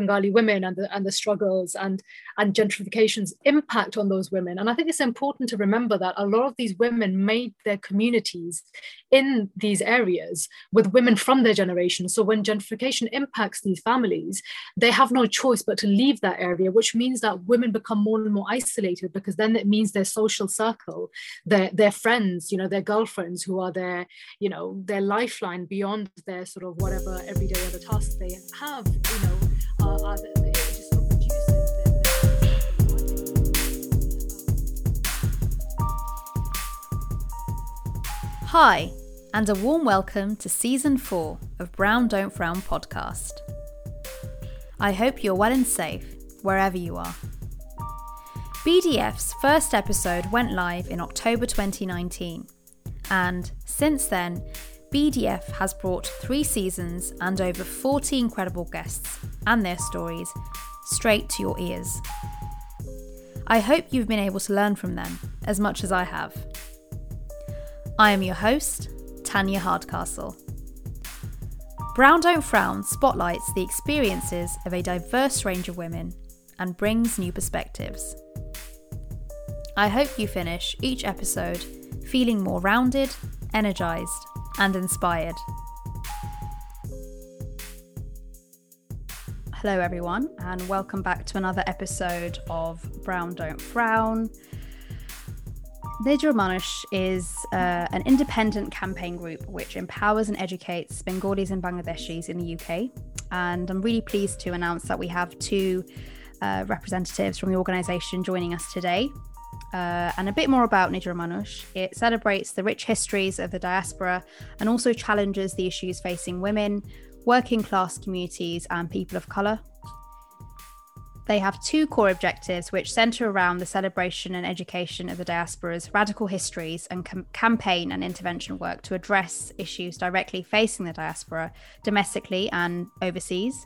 Bengali women and the and the struggles and and gentrification's impact on those women. And I think it's important to remember that a lot of these women made their communities in these areas with women from their generation. So when gentrification impacts these families, they have no choice but to leave that area, which means that women become more and more isolated because then it means their social circle, their their friends, you know, their girlfriends who are their, you know, their lifeline beyond their sort of whatever everyday other tasks they have, you know, Hi, and a warm welcome to season four of Brown Don't Frown podcast. I hope you're well and safe wherever you are. BDF's first episode went live in October 2019, and since then, BDF has brought three seasons and over 40 incredible guests and their stories straight to your ears. I hope you've been able to learn from them as much as I have. I am your host, Tanya Hardcastle. Brown Don't Frown spotlights the experiences of a diverse range of women and brings new perspectives. I hope you finish each episode feeling more rounded, energised, and inspired. Hello, everyone, and welcome back to another episode of Brown Don't Frown. Nijjor Manush is uh, an independent campaign group which empowers and educates Bengalis and Bangladeshis in the UK. And I'm really pleased to announce that we have two uh, representatives from the organisation joining us today uh, and a bit more about Nijjor Manush. It celebrates the rich histories of the diaspora and also challenges the issues facing women, working class communities, and people of colour. They have two core objectives which centre around the celebration and education of the diaspora's radical histories and com- campaign and intervention work to address issues directly facing the diaspora domestically and overseas.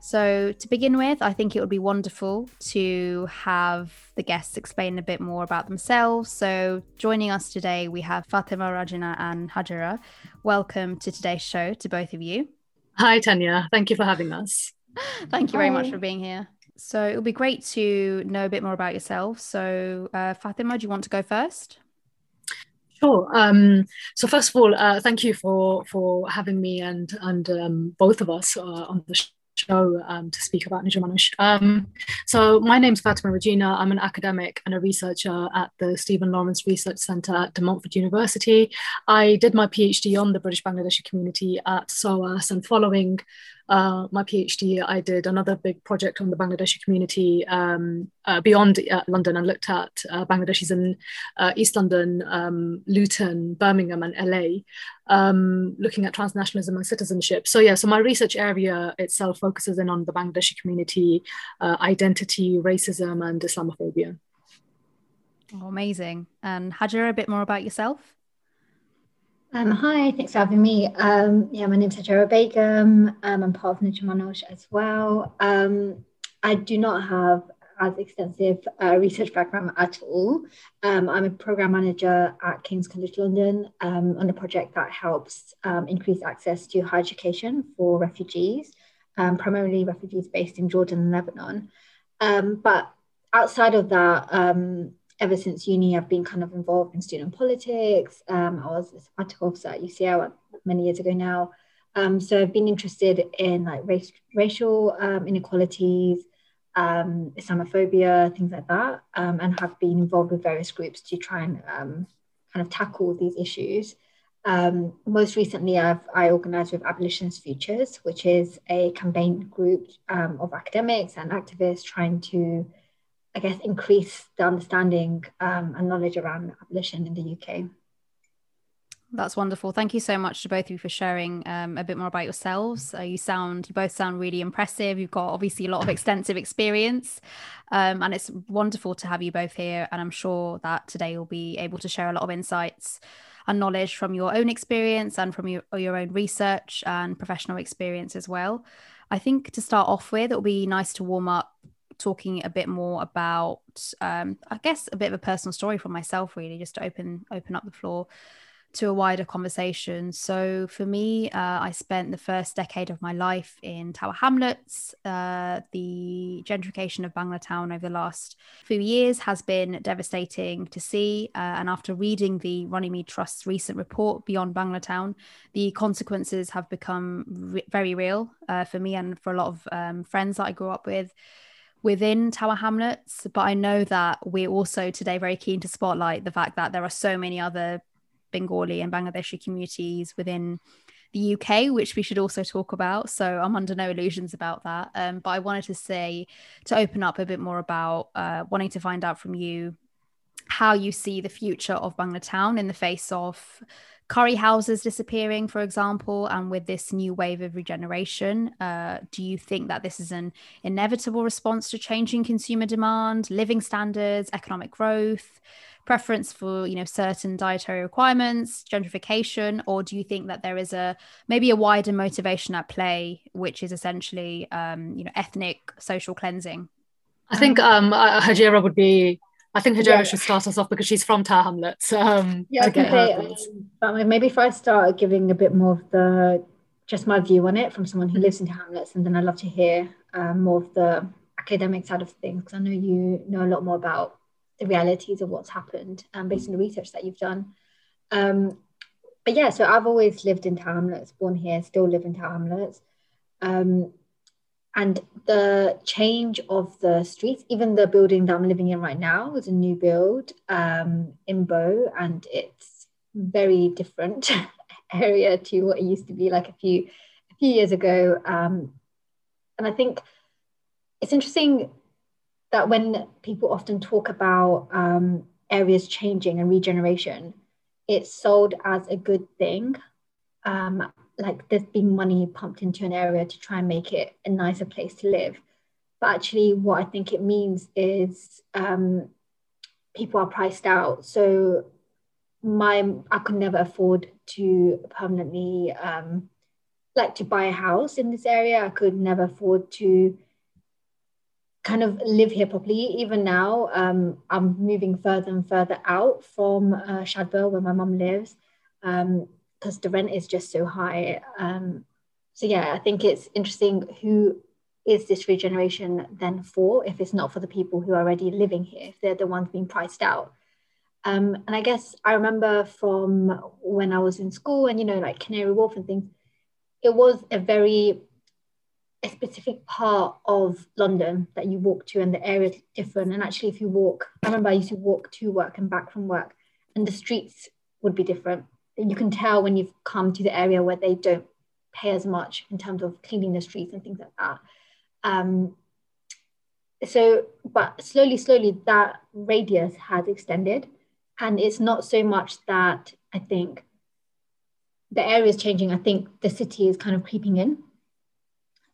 So, to begin with, I think it would be wonderful to have the guests explain a bit more about themselves. So, joining us today, we have Fatima Rajina and Hajira. Welcome to today's show to both of you. Hi, Tanya. Thank you for having us. Thank you very much for being here. So, it would be great to know a bit more about yourself. So, uh, Fatima, do you want to go first? Sure. Um, so first of all, uh, thank you for for having me and and um, both of us uh, on the show um, to speak about Nijjor Manush. Um, so my name's Fatima Rajina. I'm an academic and a researcher at the Stephen Lawrence Research Centre at De Montfort University. I did my PhD on the British Bangladeshi community at SOAS and following uh, my PhD, I did another big project on the Bangladeshi community um, uh, beyond uh, London and looked at uh, Bangladeshis in uh, East London, um, Luton, Birmingham, and LA, um, looking at transnationalism and citizenship. So, yeah, so my research area itself focuses in on the Bangladeshi community, uh, identity, racism, and Islamophobia. Oh, amazing. And Hajira, a bit more about yourself? Um, hi, thanks for having me. Um, yeah, my name's Hajira Begum. Um, I'm part of Manush as well. Um, I do not have as extensive uh, research background at all. Um, I'm a program manager at King's College London um, on a project that helps increase access to higher education for refugees, primarily refugees based in Jordan and Lebanon. but outside of that, ever since uni, I've been kind of involved in student politics. Um, I was a sabbatical officer at UCL many years ago now. Um, so I've been interested in like race, racial um, inequalities, um, Islamophobia, things like that, um, and have been involved with various groups to try and um, kind of tackle these issues. most recently, I've I organised with Abolitionist Futures, which is a campaign group of academics and activists trying to I guess, increase the understanding um, and knowledge around abolition in the UK. That's wonderful. Thank you so much to both of you for sharing um, a bit more about yourselves. Uh, you sound, you both sound really impressive. You've got obviously a lot of extensive experience, um, and it's wonderful to have you both here. And I'm sure that today you'll be able to share a lot of insights and knowledge from your own experience and from your, your own research and professional experience as well. I think to start off with, it'll be nice to warm up talking a bit more about, um, I guess, a bit of a personal story from myself, really, just to open open up the floor. to a wider conversation. So for me, uh, I spent the first decade of my life in Tower Hamlets. Uh, the gentrification of Banglatown over the last few years has been devastating to see. Uh, and after reading the Runnymede Trust's recent report, Beyond Banglatown, the consequences have become re- very real uh, for me and for a lot of um, friends that I grew up with within Tower Hamlets, but I know that we're also today very keen to spotlight the fact that there are so many other Bengali and Bangladeshi communities within the UK, which we should also talk about. So I'm under no illusions about that. Um, but I wanted to say to open up a bit more about uh, wanting to find out from you how you see the future of Banglatown in the face of curry houses disappearing, for example, and with this new wave of regeneration, uh, do you think that this is an inevitable response to changing consumer demand, living standards, economic growth? preference for you know certain dietary requirements gentrification or do you think that there is a maybe a wider motivation at play which is essentially um, you know ethnic social cleansing i think um hajira would be I think Hajira yeah. should start us off because she's from Tower Hamlets. Um, yeah, I say, um, but maybe if I start giving a bit more of the just my view on it from someone who lives in Tower Hamlets, and then I'd love to hear um, more of the academic side of things because I know you know a lot more about the realities of what's happened um, based on the research that you've done. Um, but yeah, so I've always lived in Tower Hamlets, born here, still live in Tower Hamlets. Um, and the change of the streets, even the building that I'm living in right now is a new build um, in Bow, and it's very different area to what it used to be like a few a few years ago. Um, and I think it's interesting that when people often talk about um, areas changing and regeneration, it's sold as a good thing. Um, like there's been money pumped into an area to try and make it a nicer place to live. But actually, what I think it means is um, people are priced out. So my I could never afford to permanently um, like to buy a house in this area. I could never afford to kind of live here properly. Even now, um, I'm moving further and further out from uh, Shadwell, where my mum lives, because the rent is just so high. Um, so yeah, I think it's interesting who is this regeneration then for if it's not for the people who are already living here, if they're the ones being priced out. Um, and I guess I remember from when I was in school and, you know, like Canary Wharf and things, it was a very a specific part of London that you walk to and the area is different. And actually, if you walk, I remember I used to walk to work and back from work, and the streets would be different. You can tell when you've come to the area where they don't pay as much in terms of cleaning the streets and things like that. Um, so, but slowly, slowly, that radius has extended. And it's not so much that I think the area is changing. I think the city is kind of creeping in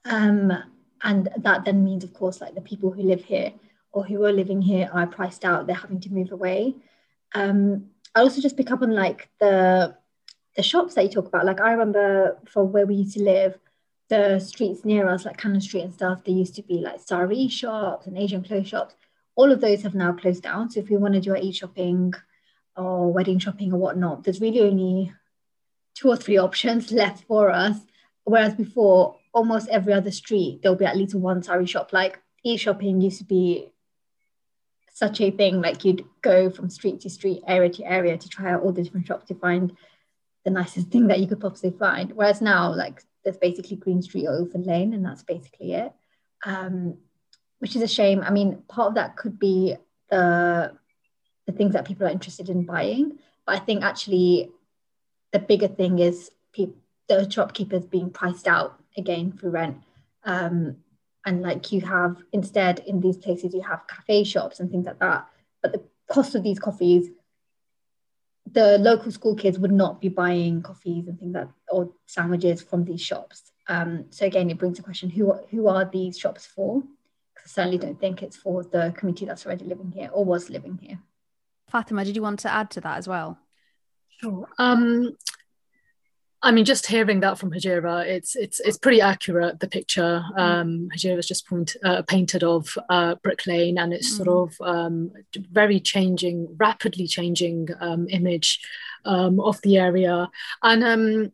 um, and that then means, of course, like the people who live here or who are living here are priced out. They're having to move away. Um, I also just pick up on like the the shops that you talk about. Like I remember from where we used to live, the streets near us, like Cannon Street and stuff, there used to be like sari shops and Asian clothes shops. All of those have now closed down. So if we want to do our e-shopping or wedding shopping or whatnot, there's really only two or three options left for us. Whereas before, almost every other street there'll be at least one sari shop. Like e-shopping used to be such a thing. Like you'd go from street to street, area to area to try out all the different shops to find the nicest thing that you could possibly find. Whereas now, like there's basically Green Street or Ilford Lane, and that's basically it. Um, which is a shame. I mean, part of that could be the the things that people are interested in buying, but I think actually the bigger thing is people the shopkeepers being priced out again for rent. Um, and like you have instead in these places you have cafe shops and things like that. But the cost of these coffees, the local school kids would not be buying coffees and things that or sandwiches from these shops. Um, so again, it brings a question: who who are these shops for? Because I certainly don't think it's for the community that's already living here or was living here. Fatima, did you want to add to that as well? Sure. Um, I mean, just hearing that from Hajira, it's it's it's pretty accurate. The picture mm. um, Hajira's just point, uh, painted of uh, Brick Lane, and it's mm. sort of um, very changing, rapidly changing um, image um, of the area. And um,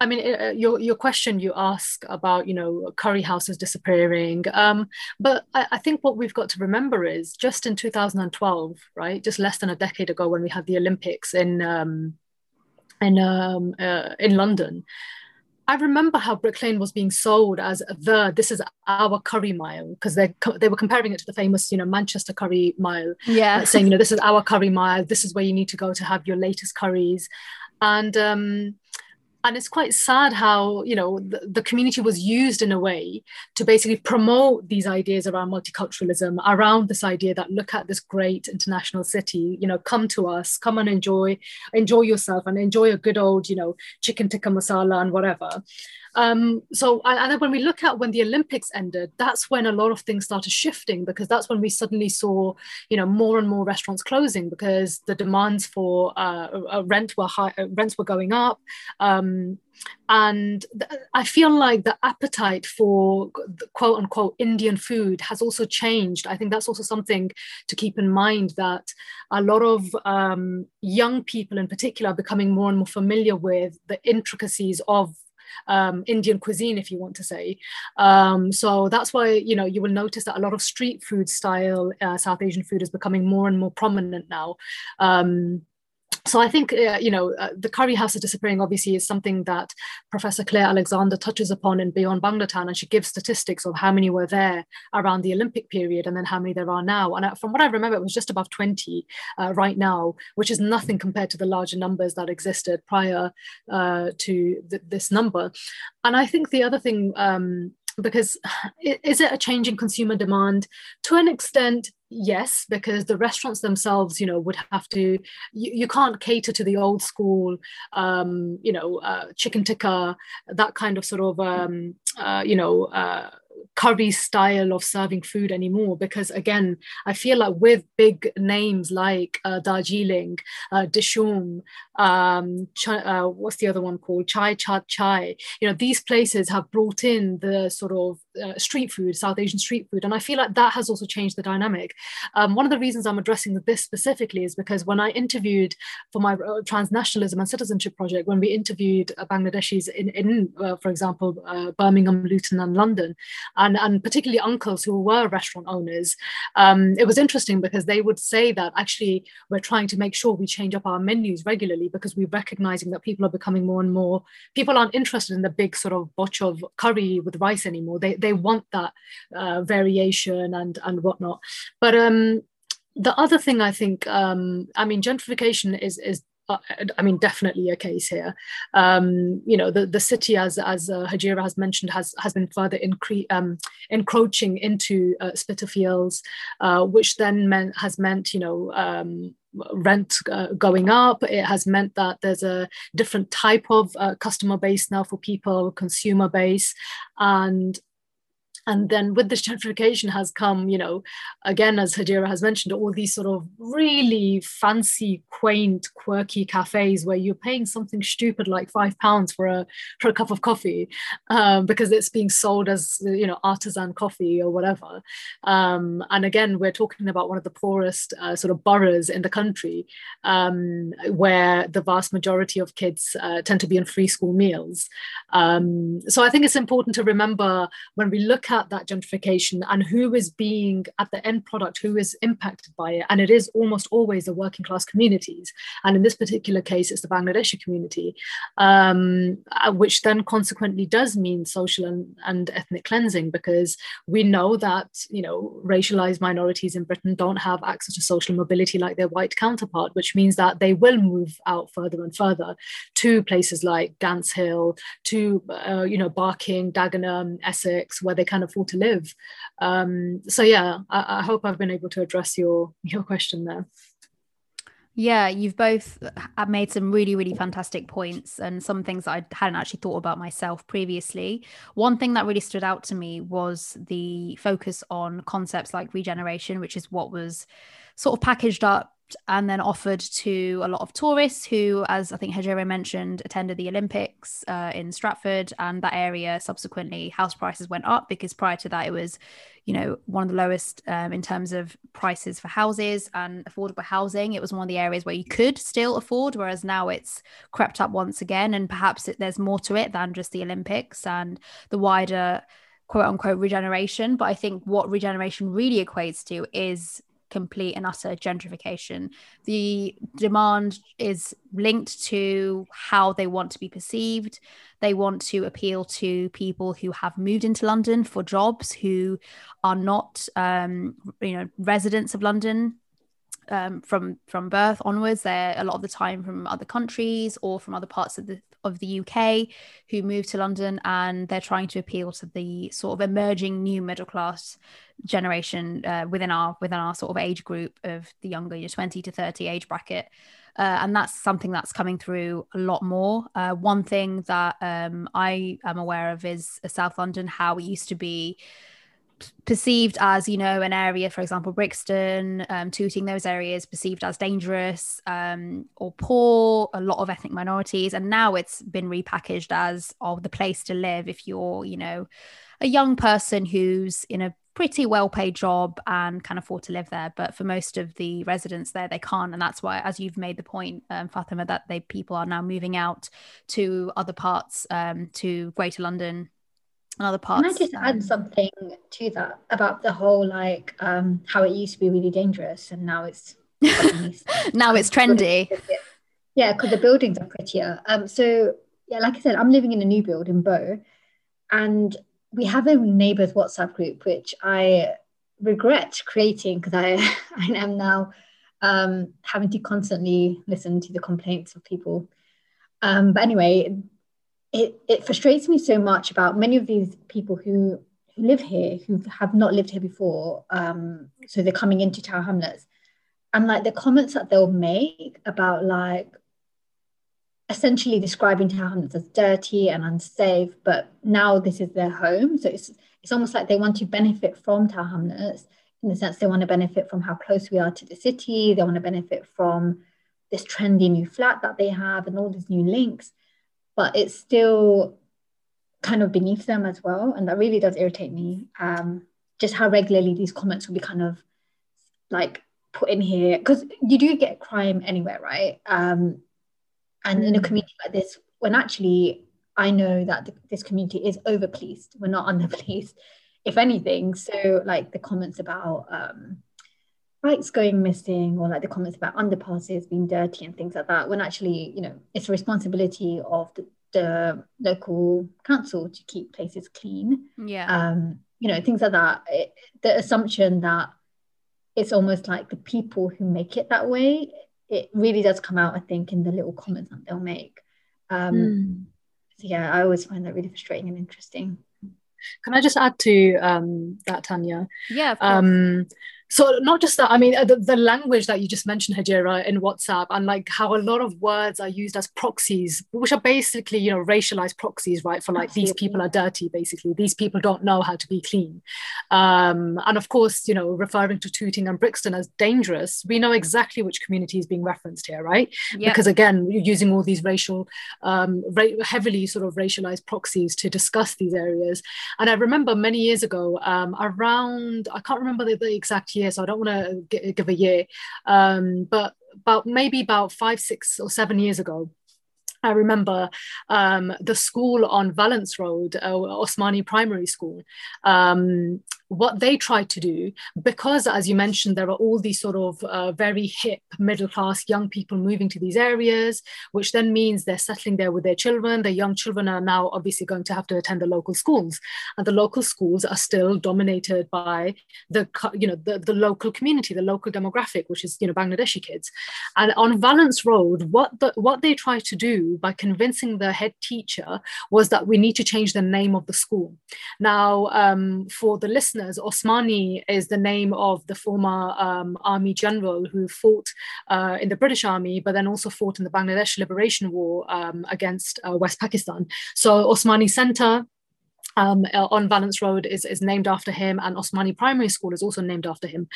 I mean, uh, your your question you ask about you know curry houses disappearing, um, but I, I, think what we've got to remember is just in 2012, right, just less than a decade ago, when we had the Olympics in in um, uh, in London. I remember how Brick Lane was being sold as the this is our curry mile because they they were comparing it to the famous you know Manchester curry mile. Yeah, saying you know this is our curry mile. This is where you need to go to have your latest curries, and um, and it's quite sad how you know the, the, community was used in a way to basically promote these ideas around multiculturalism around this idea that look at this great international city you know come to us come and enjoy enjoy yourself and enjoy a good old you know chicken tikka masala and whatever um, so, and then when we look at when the Olympics ended, that's when a lot of things started shifting because that's when we suddenly saw, you know, more and more restaurants closing because the demands for uh, uh rent were high, uh, rents were going up. Um, and th- I feel like the appetite for quote unquote Indian food has also changed. I think that's also something to keep in mind that a lot of um, young people in particular are becoming more and more familiar with the intricacies of um, Indian cuisine, if you want to say. Um, so that's why you know you will notice that a lot of street food style uh, South Asian food is becoming more and more prominent now. Um, so I think uh, you know uh, the curry house is disappearing. Obviously, is something that Professor Claire Alexander touches upon in Beyond Bangla and she gives statistics of how many were there around the Olympic period, and then how many there are now. And uh, from what I remember, it was just above twenty uh, right now, which is nothing compared to the larger numbers that existed prior uh, to th- this number. And I think the other thing. Um, because is it a change in consumer demand to an extent yes because the restaurants themselves you know would have to you, you can't cater to the old school um you know uh, chicken tikka that kind of sort of um uh, you know uh, curry style of serving food anymore. Because again i feel like with big names like uh, darjeeling uh, um, uh, what's the other one called? Chai chat chai you know these places have brought in the sort of uh, street food south asian street food. And i feel like that has also changed the dynamic um, one of the reasons i'm addressing this specifically is because when i interviewed for my uh, transnationalism and citizenship project when we interviewed uh, bangladeshis in, in uh, for example birmingham luton and london and, and particularly uncles who were restaurant owners, um, it was interesting because they would say that actually we're trying to make sure we change up our menus regularly because we're recognizing that people are becoming more and more, people aren't interested in the big sort of botch of curry with rice anymore. They, they want that uh, variation and, and whatnot. But um, the other thing I think, um, I mean, gentrification is, is uh, I mean, definitely a case here. Um, you know, the, the city, as as uh, Hajira has mentioned, has has been further incre- um, encroaching into uh, Spitalfields, uh, which then meant has meant you know um, rent uh, going up. It has meant that there's a different type of uh, customer base now for people, consumer base, and and then with this gentrification has come you know again as hajira has mentioned all these sort of really fancy quaint quirky cafes where you're paying something stupid like five pounds for a for a cup of coffee um, because it's being sold as you know artisan coffee or whatever. Um, and again we're talking about one of the poorest uh, sort of boroughs in the country um, where the vast majority of kids uh, tend to be in free school meals. Um, so i think it's important to remember when we look at at that gentrification and who is being at the end product, who is impacted by it. And it is almost always the working class communities. And in this particular case, it's the Bangladeshi community, um, uh, which then consequently does mean social and, and ethnic cleansing because we know that, you know, racialized minorities in Britain don't have access to social mobility like their white counterpart, which means that they will move out further and further to places like Gants Hill, to, uh, you know, Barking, Dagenham, Essex, where they kind of afford to live. Um, so yeah, I, I hope I've been able to address your your question there. Yeah, you've both uh, made some really, really fantastic points and some things that I hadn't actually thought about myself previously. One thing that really stood out to me was the focus on concepts like regeneration, which is what was sort of packaged up and then offered to a lot of tourists who, as I think Hajira mentioned, attended the Olympics uh, in Stratford, and that area subsequently house prices went up because prior to that it was, you know, one of the lowest um, in terms of prices for houses and affordable housing. It was one of the areas where you could still afford, whereas now it's crept up once again, and perhaps it, there's more to it than just the Olympics and the wider quote unquote regeneration. But I think what regeneration really equates to is complete and utter gentrification. The demand is linked to how they want to be perceived. They want to appeal to people who have moved into London for jobs who are not, um, you know, residents of London. Um, from from birth onwards, they're a lot of the time from other countries or from other parts of the of the UK who move to London and they're trying to appeal to the sort of emerging new middle class generation uh, within our within our sort of age group of the younger you know, 20 to 30 age bracket. Uh, and that's something that's coming through a lot more. Uh, one thing that um, i am aware of is south london how it used to be perceived as you know an area for example brixton um, tooting those areas perceived as dangerous um, or poor a lot of ethnic minorities. And now it's been repackaged as oh the place to live if you're you know a young person who's in a pretty well paid job and can afford to live there. But for most of the residents there they can't. And that's why as you've made the point um, fatima that they people are now moving out to other parts um, to greater london and other parts can i just um, add something to that about the whole like um, how it used to be really dangerous and now it's now it's trendy. yeah because the buildings are prettier. Um so yeah like i said i'm living in a new build in bow and we have a neighbors WhatsApp group, which I regret creating because I, I am now um, having to constantly listen to the complaints of people. Um, but anyway, it, it frustrates me so much about many of these people who, live here, who have not lived here before. Um, so they're coming into Tower Hamlets. And like the comments that they'll make about like, essentially describing Tower Hamlets as dirty and unsafe, but now this is their home. So it's it's almost like they want to benefit from Tower Hamlets in the sense they want to benefit from how close we are to the city. They want to benefit from this trendy new flat that they have and all these new links, but it's still kind of beneath them as well. And that really does irritate me. Um, just how regularly these comments will be kind of like put in here because you do get crime anywhere, right? Um, and in a mm. community like this when actually i know that the, this community is over policed we're not under policed if anything so like the comments about um bikes going missing or like the comments about underpasses being dirty and things like that when actually you know it's a responsibility of the, the local council to keep places clean yeah um you know things like that it, the assumption that it's almost like the people who make it that way it really does come out, I think, in the little comments that they'll make. Um, mm. so yeah, I always find that really frustrating and interesting. Can I just add to um, that, Tanya? Yeah. Um, so not just that i mean uh, the, the language that you just mentioned hajira in whatsapp and like how a lot of words are used as proxies which are basically you know racialized proxies right for like Absolutely. these people are dirty basically these people don't know how to be clean um, and of course you know referring to tooting and brixton as dangerous we know exactly which community is being referenced here right yep. because again you're using all these racial um, ra- heavily sort of racialized proxies to discuss these areas and i remember many years ago um, around i can't remember the, the exact year, so I don't want to give a year, um, but about maybe about five, six, or seven years ago. I remember um, the school on Valence Road, uh, Osmani Primary School. Um, what they tried to do, because as you mentioned, there are all these sort of uh, very hip middle class young people moving to these areas, which then means they're settling there with their children. The young children are now obviously going to have to attend the local schools, and the local schools are still dominated by the you know the, the local community, the local demographic, which is you know Bangladeshi kids. And on Valence Road, what the, what they tried to do by convincing the head teacher was that we need to change the name of the school. Now, um, for the listeners Osmani is the name of the former um, army general who fought uh, in the British Army, but then also fought in the Bangladesh Liberation War um, against uh, West Pakistan. So Osmani Center um, uh, on Valence Road is, is named after him, and Osmani Primary School is also named after him.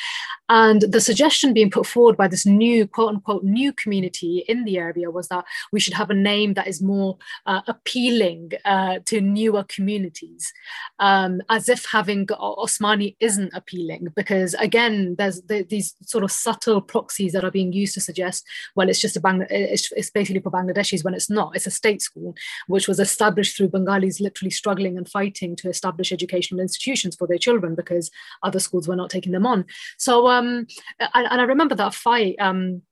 And the suggestion being put forward by this new, quote unquote, new community in the area was that we should have a name that is more uh, appealing uh, to newer communities, um, as if having Osmani isn't appealing, because again, there's the, these sort of subtle proxies that are being used to suggest, well, it's just a Bangla- it's, it's basically for Bangladeshis when it's not. It's a state school, which was established through Bengalis literally struggling and fighting fighting to establish educational institutions for their children because other schools were not taking them on. So, um, and, and I remember that fight. Um,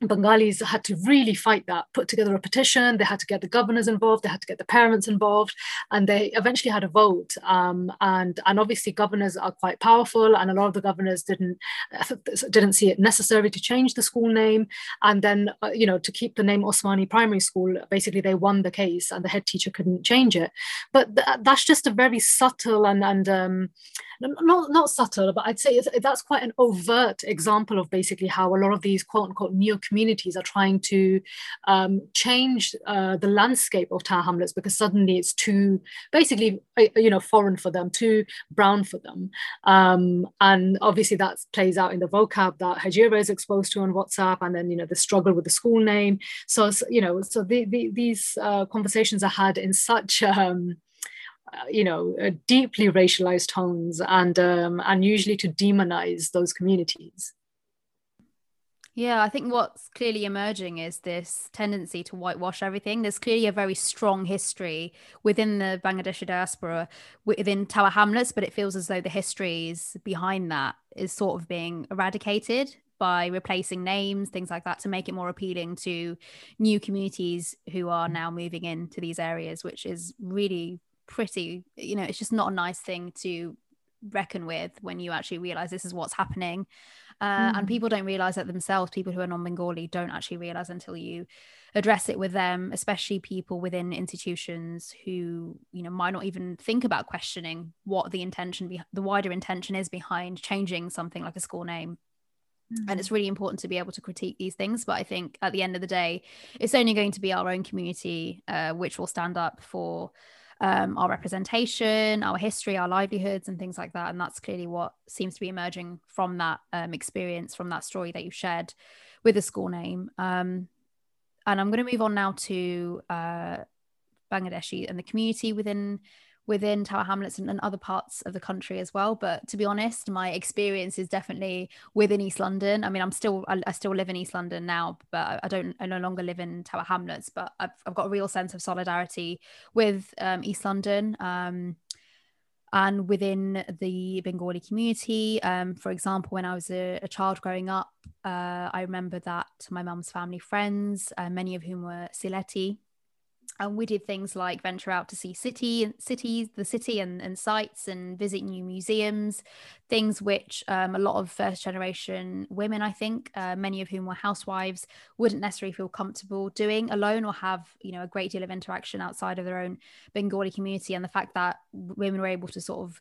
Bengalis had to really fight that, put together a petition. They had to get the governors involved. They had to get the parents involved, and they eventually had a vote. Um, and and obviously governors are quite powerful, and a lot of the governors didn't didn't see it necessary to change the school name. And then uh, you know to keep the name Osmani Primary School, basically they won the case, and the head teacher couldn't change it. But th- that's just a very subtle and and um, not not subtle, but I'd say that's quite an overt example of basically how a lot of these quote unquote neo communities are trying to um, change uh, the landscape of Tower Hamlets because suddenly it's too basically uh, you know foreign for them, too brown for them, um, and obviously that plays out in the vocab that Hajira is exposed to on WhatsApp, and then you know the struggle with the school name. So you know so the, the, these uh, conversations are had in such um, you know, uh, deeply racialized tones and um, and usually to demonize those communities. Yeah, I think what's clearly emerging is this tendency to whitewash everything. There's clearly a very strong history within the Bangladeshi diaspora, within Tower Hamlets, but it feels as though the histories behind that is sort of being eradicated by replacing names, things like that, to make it more appealing to new communities who are now moving into these areas, which is really pretty you know it's just not a nice thing to reckon with when you actually realize this is what's happening uh, mm. and people don't realize that themselves people who are non-bengali don't actually realize until you address it with them especially people within institutions who you know might not even think about questioning what the intention be- the wider intention is behind changing something like a school name mm. and it's really important to be able to critique these things but i think at the end of the day it's only going to be our own community uh, which will stand up for um, our representation, our history, our livelihoods, and things like that. And that's clearly what seems to be emerging from that um, experience, from that story that you shared with the school name. Um, and I'm going to move on now to uh, Bangladeshi and the community within within Tower Hamlets and, and, other parts of the country as well. But to be honest, my experience is definitely within East London. I mean, I'm still I, I still live in East London now, but I don't I no longer live in Tower Hamlets. But I've I've got a real sense of solidarity with um, East London. Um, and within the Bengali community. Um, for example, when I was a, a child growing up, uh, I remember that my mum's family friends, uh, many of whom were Sylheti, and we did things like venture out to see city cities the city and, and sites and visit new museums things which um, a lot of first generation women i think uh, many of whom were housewives wouldn't necessarily feel comfortable doing alone or have you know a great deal of interaction outside of their own bengali community and the fact that women were able to sort of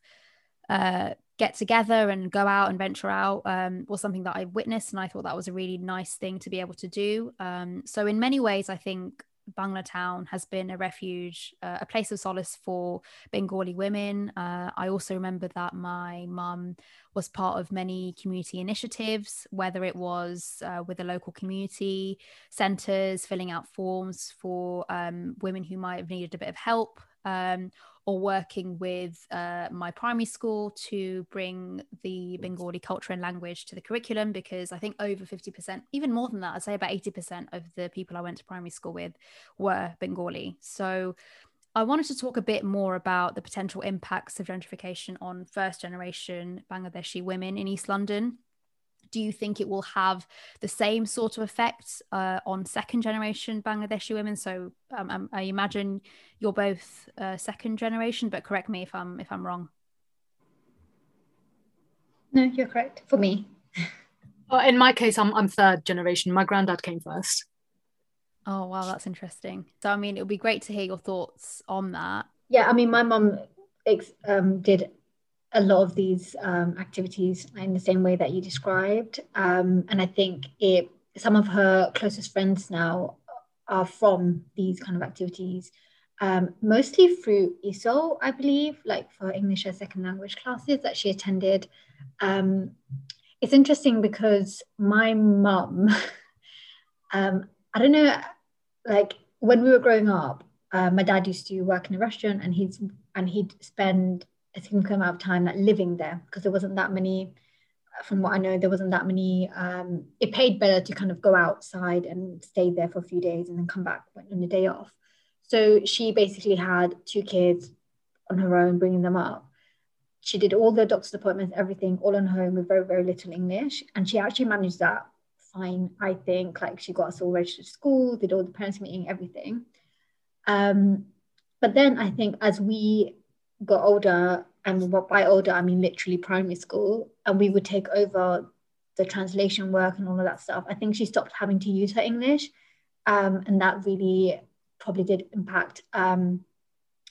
uh, get together and go out and venture out um, was something that I witnessed, and I thought that was a really nice thing to be able to do. Um, so, in many ways, I think Bangla Town has been a refuge, uh, a place of solace for Bengali women. Uh, I also remember that my mum was part of many community initiatives, whether it was uh, with the local community centres, filling out forms for um, women who might have needed a bit of help. Um, or working with uh, my primary school to bring the Bengali culture and language to the curriculum because I think over 50%, even more than that, I'd say about 80% of the people I went to primary school with were Bengali. So I wanted to talk a bit more about the potential impacts of gentrification on first generation Bangladeshi women in East London do you think it will have the same sort of effects uh, on second generation Bangladeshi women? So um, um, I imagine you're both uh, second generation, but correct me if I'm if I'm wrong. No, you're correct for me. Well, in my case, I'm I'm third generation. My granddad came first. Oh wow, that's interesting. So I mean, it would be great to hear your thoughts on that. Yeah, I mean, my mum um, did a lot of these um, activities in the same way that you described. Um, and I think it some of her closest friends now are from these kind of activities. um, mostly through ESOL, I believe, like for English as second language classes that she attended. Um, it's interesting because my mum, um, I don't know, like when we were growing up, uh, my dad used to work in a restaurant and he's and he'd spend a significant amount of time like living there because there wasn't that many from what I know, there wasn't that many. Um, it paid better to kind of go outside and stay there for a few days and then come back on the day off. So she basically had two kids on her own, bringing them up. She did all the doctor's appointments, everything, all on her own with very, very little English. And she actually managed that fine, I think. Like she got us all registered to school, did all the parents' meeting, everything. Um, but then I think as we got older, and by older, I mean literally primary school, and we would take over the translation work and all of that stuff. I think she stopped having to use her English. Um, and that really probably did impact um,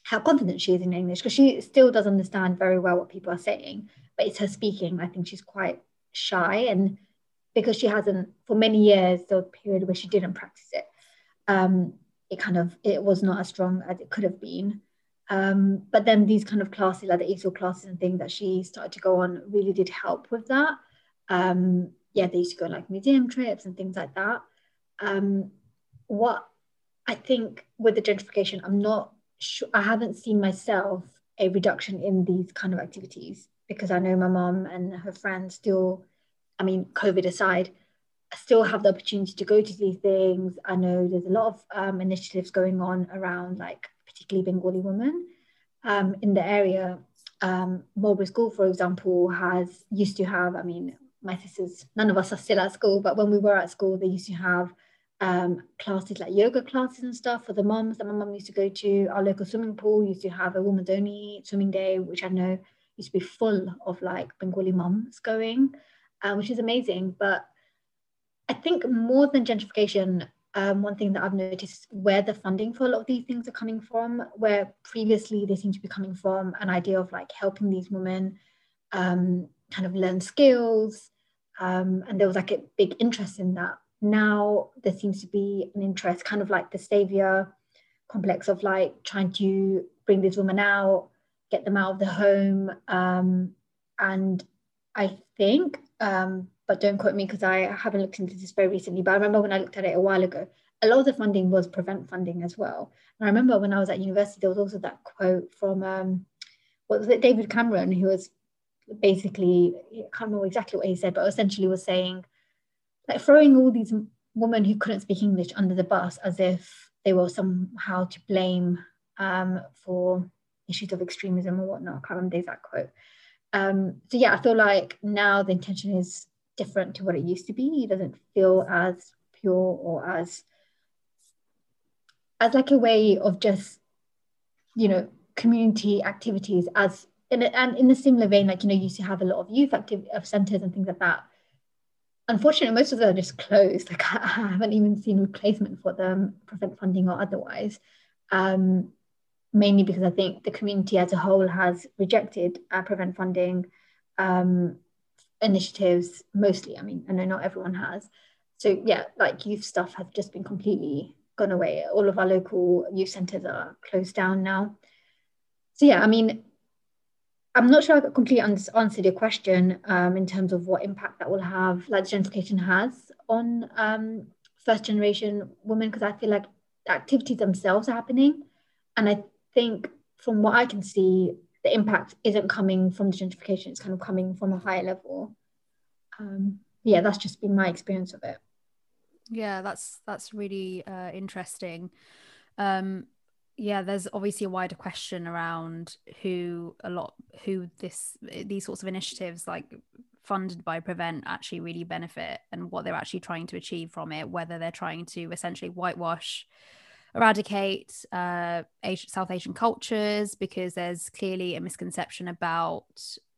how confident she is in English because she still does understand very well what people are saying, but it's her speaking. I think she's quite shy, and because she hasn't for many years, the period where she didn't practice it, um, it kind of it was not as strong as it could have been. Um, but then these kind of classes, like the ESOL classes and things that she started to go on, really did help with that. Um, yeah, they used to go on like museum trips and things like that. Um, what I think with the gentrification, I'm not sure, I haven't seen myself a reduction in these kind of activities because I know my mom and her friends still, I mean, COVID aside, still have the opportunity to go to these things. I know there's a lot of um, initiatives going on around like particularly Bengali women um, in the area. Um, School, for example, has used to have, I mean, my sisters, none of us are still at school, but when we were at school, they used to have um, classes like yoga classes and stuff for the moms that my mum used to go to. Our local swimming pool used to have a women's only swimming day, which I know used to be full of like Bengali moms going, uh, which is amazing. But I think more than gentrification, um, one thing that I've noticed where the funding for a lot of these things are coming from, where previously they seem to be coming from an idea of like helping these women um, kind of learn skills. Um, and there was like a big interest in that now there seems to be an interest, kind of like the Saviour complex of like trying to bring these women out, get them out of the home. Um, and I think, um, but don't quote me because I haven't looked into this very recently, but I remember when I looked at it a while ago, a lot of the funding was prevent funding as well. And I remember when I was at university, there was also that quote from, um, what was it, David Cameron, who was basically, I can't remember exactly what he said, but essentially was saying, like throwing all these women who couldn't speak English under the bus as if they were somehow to blame um, for issues of extremism or whatnot. I can't remember the exact quote. Um, so yeah, I feel like now the intention is different to what it used to be. It doesn't feel as pure or as as like a way of just you know community activities as in a, and in a similar vein like you know you used to have a lot of youth active of centers and things like that unfortunately, most of them are just closed. Like I haven't even seen replacement for them, prevent funding or otherwise. Um, mainly because I think the community as a whole has rejected uh, prevent funding um, initiatives. Mostly, I mean, I know not everyone has. So yeah, like youth stuff has just been completely gone away. All of our local youth centres are closed down now. So yeah, I mean, I'm not sure I completely answered your question um, in terms of what impact that will have, like gentrification has on um, first generation women, because I feel like the activities themselves are happening. And I think from what I can see, the impact isn't coming from the gentrification, it's kind of coming from a higher level. Um, yeah, that's just been my experience of it. Yeah, that's that's really uh, interesting. Um, yeah there's obviously a wider question around who a lot who this these sorts of initiatives like funded by prevent actually really benefit and what they're actually trying to achieve from it whether they're trying to essentially whitewash eradicate uh, Asian, south asian cultures because there's clearly a misconception about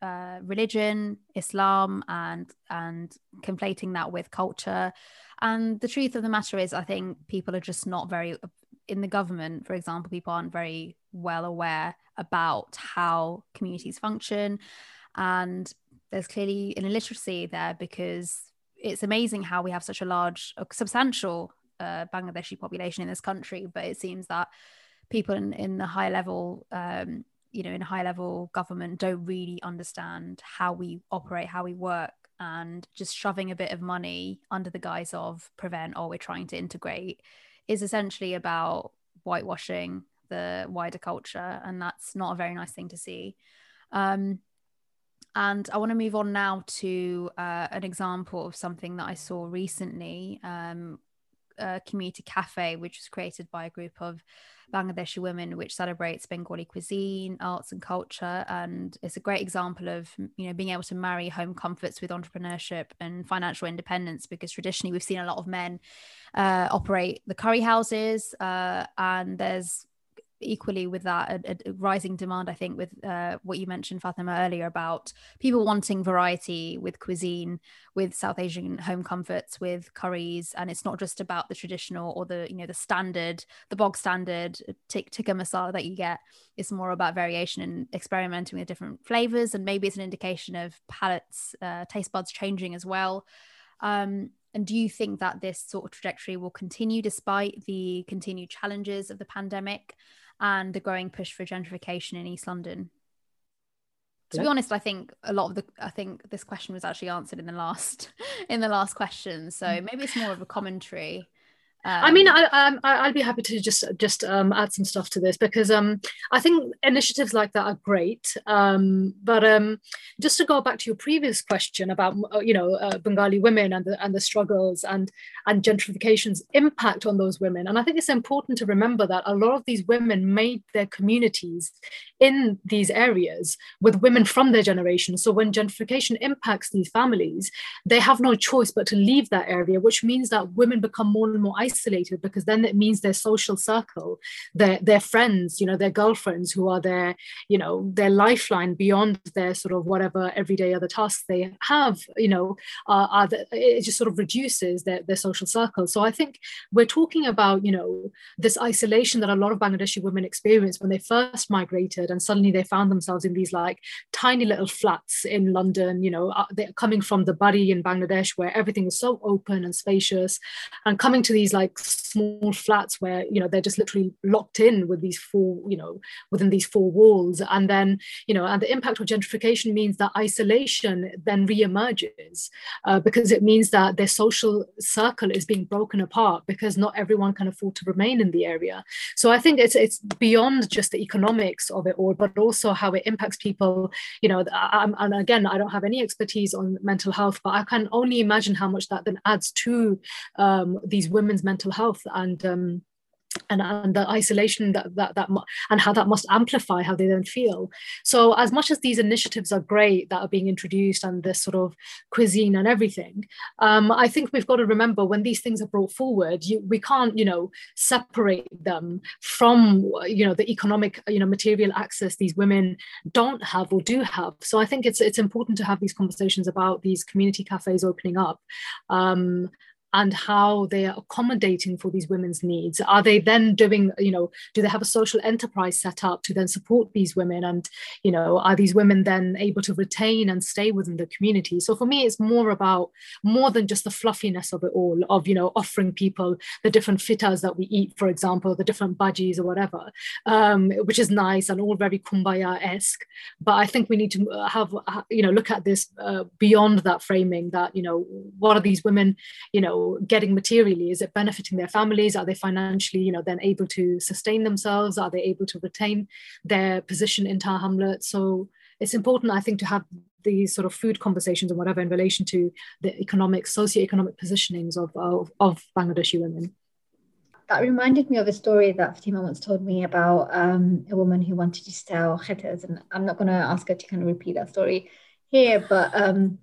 uh, religion islam and and conflating that with culture and the truth of the matter is i think people are just not very in the government, for example, people aren't very well aware about how communities function. And there's clearly an illiteracy there because it's amazing how we have such a large, substantial uh, Bangladeshi population in this country, but it seems that people in, in the high level um, you know in high level government don't really understand how we operate how we work and just shoving a bit of money under the guise of prevent or we're trying to integrate is essentially about whitewashing the wider culture and that's not a very nice thing to see. Um, and I want to move on now to uh, an example of something that I saw recently um, community cafe, which was created by a group of Bangladeshi women, which celebrates Bengali cuisine, arts, and culture. And it's a great example of you know being able to marry home comforts with entrepreneurship and financial independence. Because traditionally, we've seen a lot of men uh, operate the curry houses, uh, and there's equally with that a, a, rising demand i think with uh, what you mentioned fatima earlier about people wanting variety with cuisine with south asian home comforts with curries. And it's not just about the traditional or the you know the standard the bog standard tikka masala that you get. It's more about variation and experimenting with different flavors. And maybe it's an indication of palates uh, taste buds changing as well. Um, and do you think that this sort of trajectory will continue despite the continued challenges of the pandemic and the growing push for gentrification in East London? To be honest, I think a lot of the I think this question was actually answered in the last in the last question. So mm. maybe it's more of a commentary um, I mean, I, I would be happy to just just um, add some stuff to this because um, I think initiatives like that are great. Um, but um, just to go back to your previous question about uh, you know uh, Bengali women and the and the struggles and and gentrification's impact on those women, and I think it's important to remember that a lot of these women made their communities in these areas with women from their generation. So when gentrification impacts these families, they have no choice but to leave that area, which means that women become more and more isolated because then it means their social circle, their their friends, you know, their girlfriends who are their, you know, their lifeline beyond their sort of whatever everyday other tasks they have, you know, uh, are the, it just sort of reduces their, their social circle. So I think we're talking about, you know, this isolation that a lot of Bangladeshi women experience when they first migrated and suddenly they found themselves in these like tiny little flats in London, you know, uh, they're coming from the Bari in Bangladesh where everything is so open and spacious and coming to these like small flats where you know they're just literally locked in with these four you know within these four walls. And then you know and the impact of gentrification means that isolation then re-emerges uh, because it means that their social circle is being broken apart because not everyone can afford to remain in the area. So i think it's it's beyond just the economics of it all but also how it impacts people. You know I'm, and again i don't have any expertise on mental health but i can only imagine how much that then adds to um, these women's mental health and um, and, and the isolation that, that that and how that must amplify how they then feel. So as much as these initiatives are great that are being introduced and this sort of cuisine and everything um, i think we've got to remember when these things are brought forward you, we can't you know separate them from you know the economic you know material access these women don't have or do have. So i think it's it's important to have these conversations about these community cafes opening up um, and how they are accommodating for these women's needs. Are they then doing you know do they have a social enterprise set up to then support these women? And you know are these women then able to retain and stay within the community? So for me it's more about more than just the fluffiness of it all of you know offering people the different fitas that we eat for example the different bhajis or whatever um, which is nice and all very kumbaya-esque. But i think we need to have you know look at this uh, beyond that framing that you know what are these women you know getting materially is it benefiting their families? Are they financially you know then able to sustain themselves? Are they able to retain their position in Tower Hamlet so it's important I think to have these sort of food conversations and whatever in relation to the economic socio-economic positionings of, of, of Bangladeshi women. That reminded me of a story that Fatima once told me about um, a woman who wanted to sell khetas, and I'm not going to ask her to kind of repeat that story here, but um,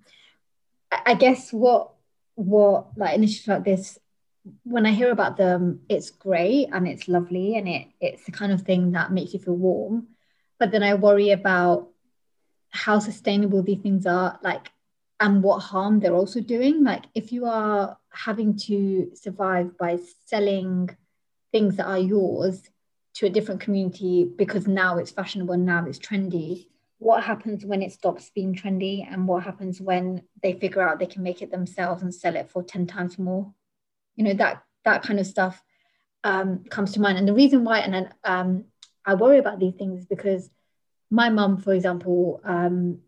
I guess what what like initiatives like this when I hear about them, it's great and it's lovely and it it's the kind of thing that makes you feel warm. But then I worry about how sustainable these things are, like, and what harm they're also doing. Like, if you are having to survive by selling things that are yours to a different community because now it's fashionable, now it's trendy, what happens when it stops being trendy and what happens when they figure out they can make it themselves and sell it for 10 times more you know that that kind of stuff um, comes to mind. And the reason why, and then um, I worry about these things is because my mum, for example, um,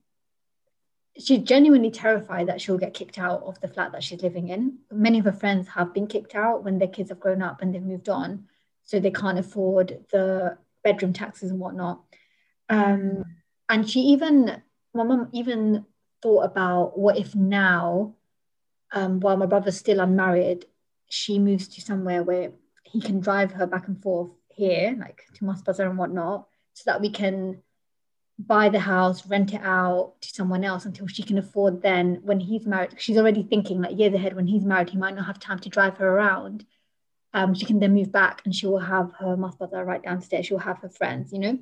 she's genuinely terrified that she'll get kicked out of the flat that she's living in. Many of her friends have been kicked out when their kids have grown up and they've moved on, so they can't afford the bedroom taxes and whatnot. Um, and she even, my mum even thought about what if now, um, while my brother's still unmarried, she moves to somewhere where he can drive her back and forth here, like to Bazar and whatnot, so that we can buy the house, rent it out to someone else until she can afford then when he's married. She's already thinking like years ahead when he's married, he might not have time to drive her around. Um, she can then move back and she will have her Mas right downstairs. She'll have her friends, you know.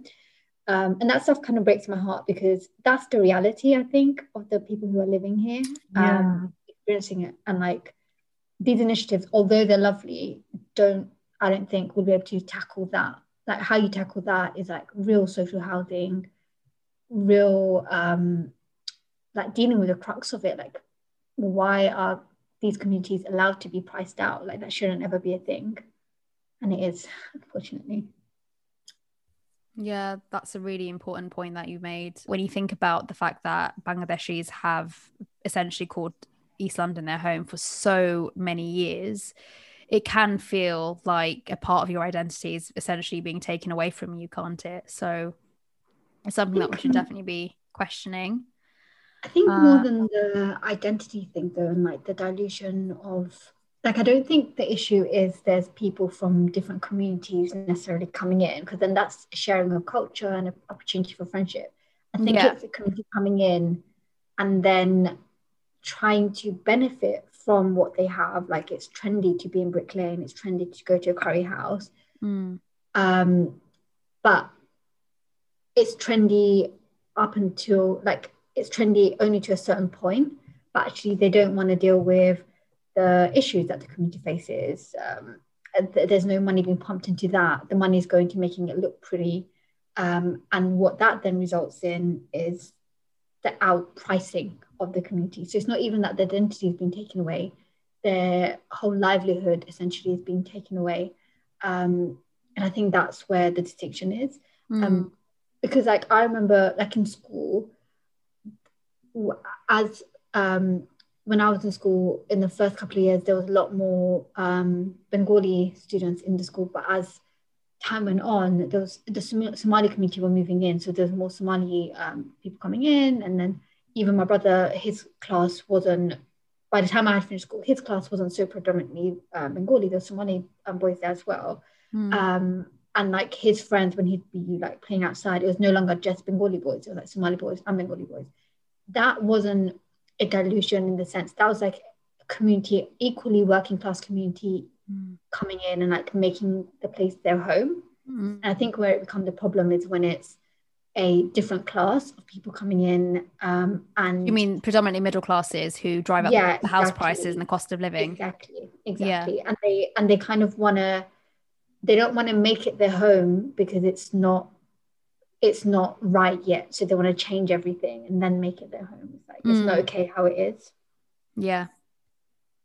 Um, and that stuff kind of breaks my heart because that's the reality, I think, of the people who are living here, yeah. um, experiencing it. And like these initiatives, although they're lovely, don't I don't think we'll be able to tackle that. Like how you tackle that is like real social housing, real um like dealing with the crux of it. Like why are these communities allowed to be priced out? Like that shouldn't ever be a thing. And it is, unfortunately. Yeah, that's a really important point that you made. When you think about the fact that Bangladeshis have essentially called East London their home for so many years, it can feel like a part of your identity is essentially being taken away from you, can't it? So it's something that we should definitely be questioning. I think uh, more than the identity thing, though, and like the dilution of like I don't think the issue is there's people from different communities necessarily coming in because then that's sharing of culture and an opportunity for friendship. I think yeah. it's a community coming in and then trying to benefit from what they have. Like it's trendy to be in Brick Lane, it's trendy to go to a curry house. Mm. Um, but it's trendy up until like it's trendy only to a certain point. But actually, they don't want to deal with the issues that the community faces. Um, there's no money being pumped into that. The money is going to making it look pretty. Um, and what that then results in is the outpricing of the community. So it's not even that their identity has been taken away, their whole livelihood essentially is being taken away. Um, and I think that's where the distinction is. Mm. Um, because like I remember like in school, as um, when I was in school in the first couple of years, there was a lot more um, Bengali students in the school. But as time went on, there was the Somali community were moving in, so there's more Somali um, people coming in, and then even my brother, his class wasn't. By the time I had finished school, his class wasn't so predominantly um, Bengali. There's Somali um, boys there as well. Mm. Um, and like his friends, when he'd be like playing outside, it was no longer just Bengali boys. It was like Somali boys and Bengali boys. That wasn't a dilution in the sense that was like a community, equally working class community mm. coming in and like making the place their home. Mm. And I think where it becomes a problem is when it's a different class of people coming in um, and you mean predominantly middle classes who drive up yeah, the house exactly. prices and the cost of living exactly exactly yeah. and they and they kind of want to they don't want to make it their home because it's not it's not right yet so they want to change everything and then make it their home it's like mm. it's not mm. okay how it is yeah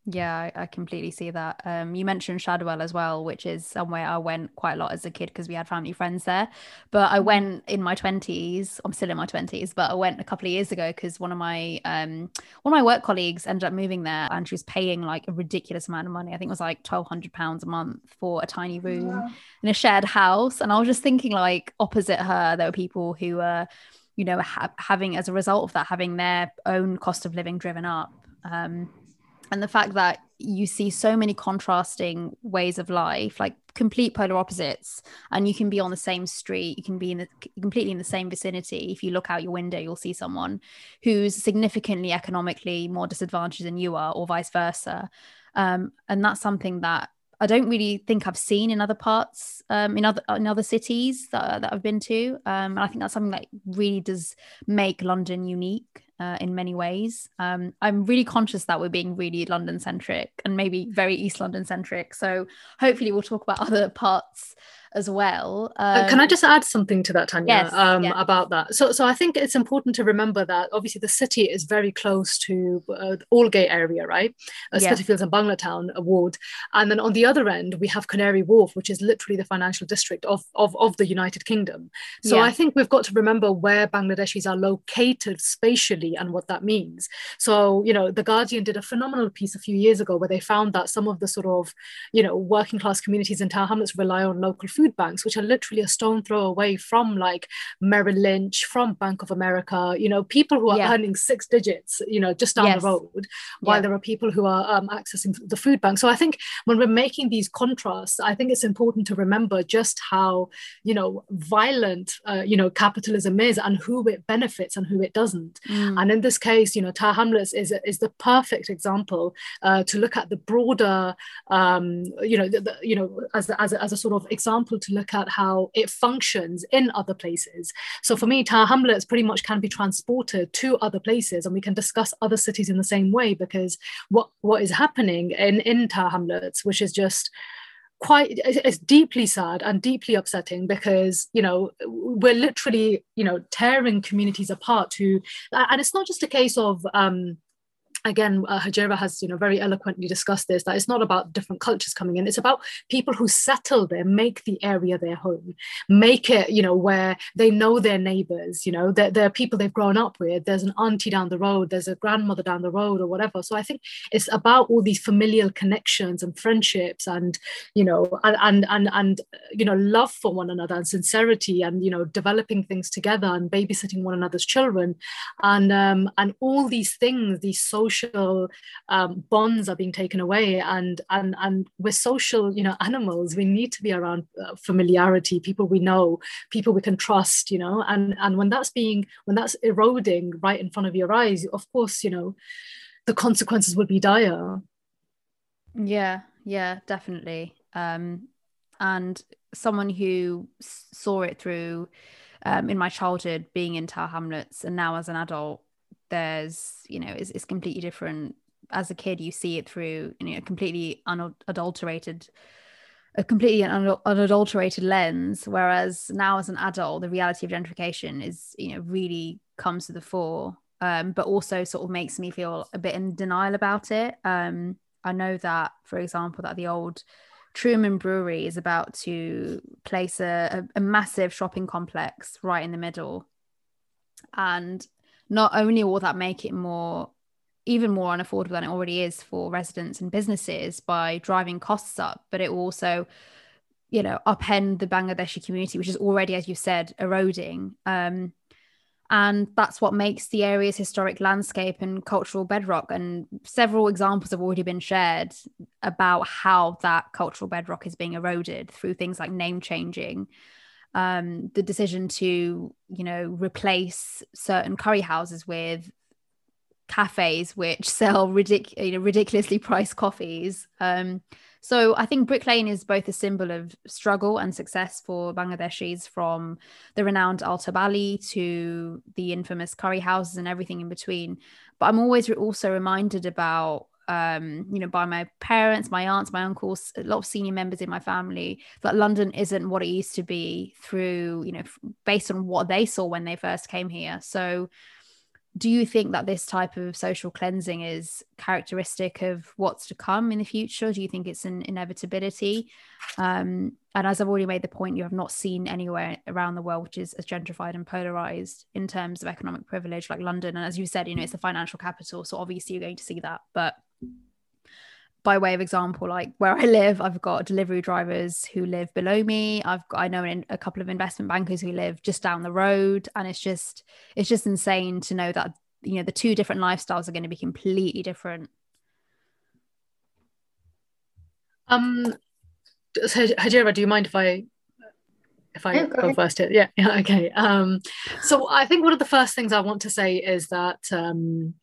yeah, I, completely see that. Um, you mentioned Shadwell as well, which is somewhere I went quite a lot as a kid because we had family friends there. But I mm-hmm. went in my twenties. I'm still in my twenties, but I went a couple of years ago because one of my um one of my work colleagues ended up moving there, and she was paying like a ridiculous amount of money. I think it was like twelve hundred pounds a month for a tiny room wow. in a shared house. And I was just thinking, like opposite her, there were people who were, you know, ha- having as a result of that having their own cost of living driven up. Um, and the fact that you see so many contrasting ways of life like complete polar opposites and you can be on the same street you can be in the completely in the same vicinity. If you look out your window you'll see someone who's significantly economically more disadvantaged than you are or vice versa. Um, and that's something that I don't really think I've seen in other parts, um, in other in other cities that, that I've been to, um, and I think that's something that really does make London unique uh, in many ways. Um, I'm really conscious that we're being really London centric and maybe very East London centric. So hopefully we'll talk about other parts as well. Um, uh, can I um, just add something to that, Tanya, yes, um, about that? So, so I think it's important to remember that obviously the city is very close to uh, Aldgate area, right? Uh, yeah. Spitalfields and Banglatown ward, and then on the other end we have Canary Wharf, which is literally the financial district of of, of the United Kingdom. So yeah. I think we've got to remember where Bangladeshis are located spatially and what that means. So you know, the Guardian did a phenomenal piece a few years ago where they found that some of the sort of you know working class communities in Tower Hamlets rely on local food food banks, which are literally a stone throw away from like Merrill Lynch, from Bank of America, you know, people who are yeah. earning six digits, you know, just down yes. the road, while yeah. there are people who are um, accessing the food bank. So I think when we're making these contrasts, I think it's important to remember just how, you know, violent, uh, you know, capitalism is and who it benefits and who it doesn't. Mm. And in this case, you know, Tower Hamlets is, is the perfect example uh, to look at the broader, um, you know, the, the, you know, as, as, as a sort of example to look at how it functions in other places. So for me, Tower Hamlets pretty much can be transported to other places, and we can discuss other cities in the same way because what what is happening in in Tower Hamlets, which is just quite it's deeply sad and deeply upsetting because you know we're literally you know tearing communities apart to and it's not just a case of um again uh, Hajira has you know very eloquently discussed this that it's not about different cultures coming in it's about people who settle there make the area their home make it you know where they know their neighbors you know they're, they're people they've grown up with there's an auntie down the road there's a grandmother down the road or whatever. So i think it's about all these familial connections and friendships and you know and and and, and you know love for one another and sincerity and you know developing things together and babysitting one another's children. And um and all these things these social social um, bonds are being taken away and and and we're social you know animals. We need to be around uh, familiarity people we know people we can trust you know and and when that's being when that's eroding right in front of your eyes of course you know the consequences will be dire. Yeah yeah definitely. Um and someone who saw it through um, in my childhood being in Tower Hamlets and now as an adult there's you know it's, it's completely different. As a kid you see it through you know a completely unadulterated a completely unadulterated lens whereas now as an adult the reality of gentrification is you know really comes to the fore um, but also sort of makes me feel a bit in denial about it. Um, i know that for example that the old truman brewery is about to place a, a, a massive shopping complex right in the middle. And not only will that make it more even more unaffordable than it already is for residents and businesses by driving costs up, but it will also, you know, upend the Bangladeshi community, which is already, as you said, eroding. Um, and that's what makes the area's historic landscape and cultural bedrock. And several examples have already been shared about how that cultural bedrock is being eroded through things like name changing, um, the decision to you know replace certain curry houses with cafes which sell ridic- you know, ridiculously priced coffees. Um, so I think Brick Lane is both a symbol of struggle and success for Bangladeshis, from the renowned Altab Ali to the infamous curry houses and everything in between. But I'm always also reminded about um, you know, by my parents, my aunts, my uncles, a lot of senior members in my family, that London isn't what it used to be through, you know, based on what they saw when they first came here. So, do you think that this type of social cleansing is characteristic of what's to come in the future? Do you think it's an inevitability? Um, and as I've already made the point, you have not seen anywhere around the world which is as gentrified and polarized in terms of economic privilege like London. And as you said, you know, it's the financial capital. So obviously you're going to see that. But by way of example, like where I live, I've got delivery drivers who live below me. I've got I know a couple of investment bankers who live just down the road, and it's just it's just insane to know that you know the two different lifestyles are going to be completely different. Um, so Hajira, do you mind if I if I go first here? Yeah, yeah, okay. Um, so I think one of the first things I want to say is that um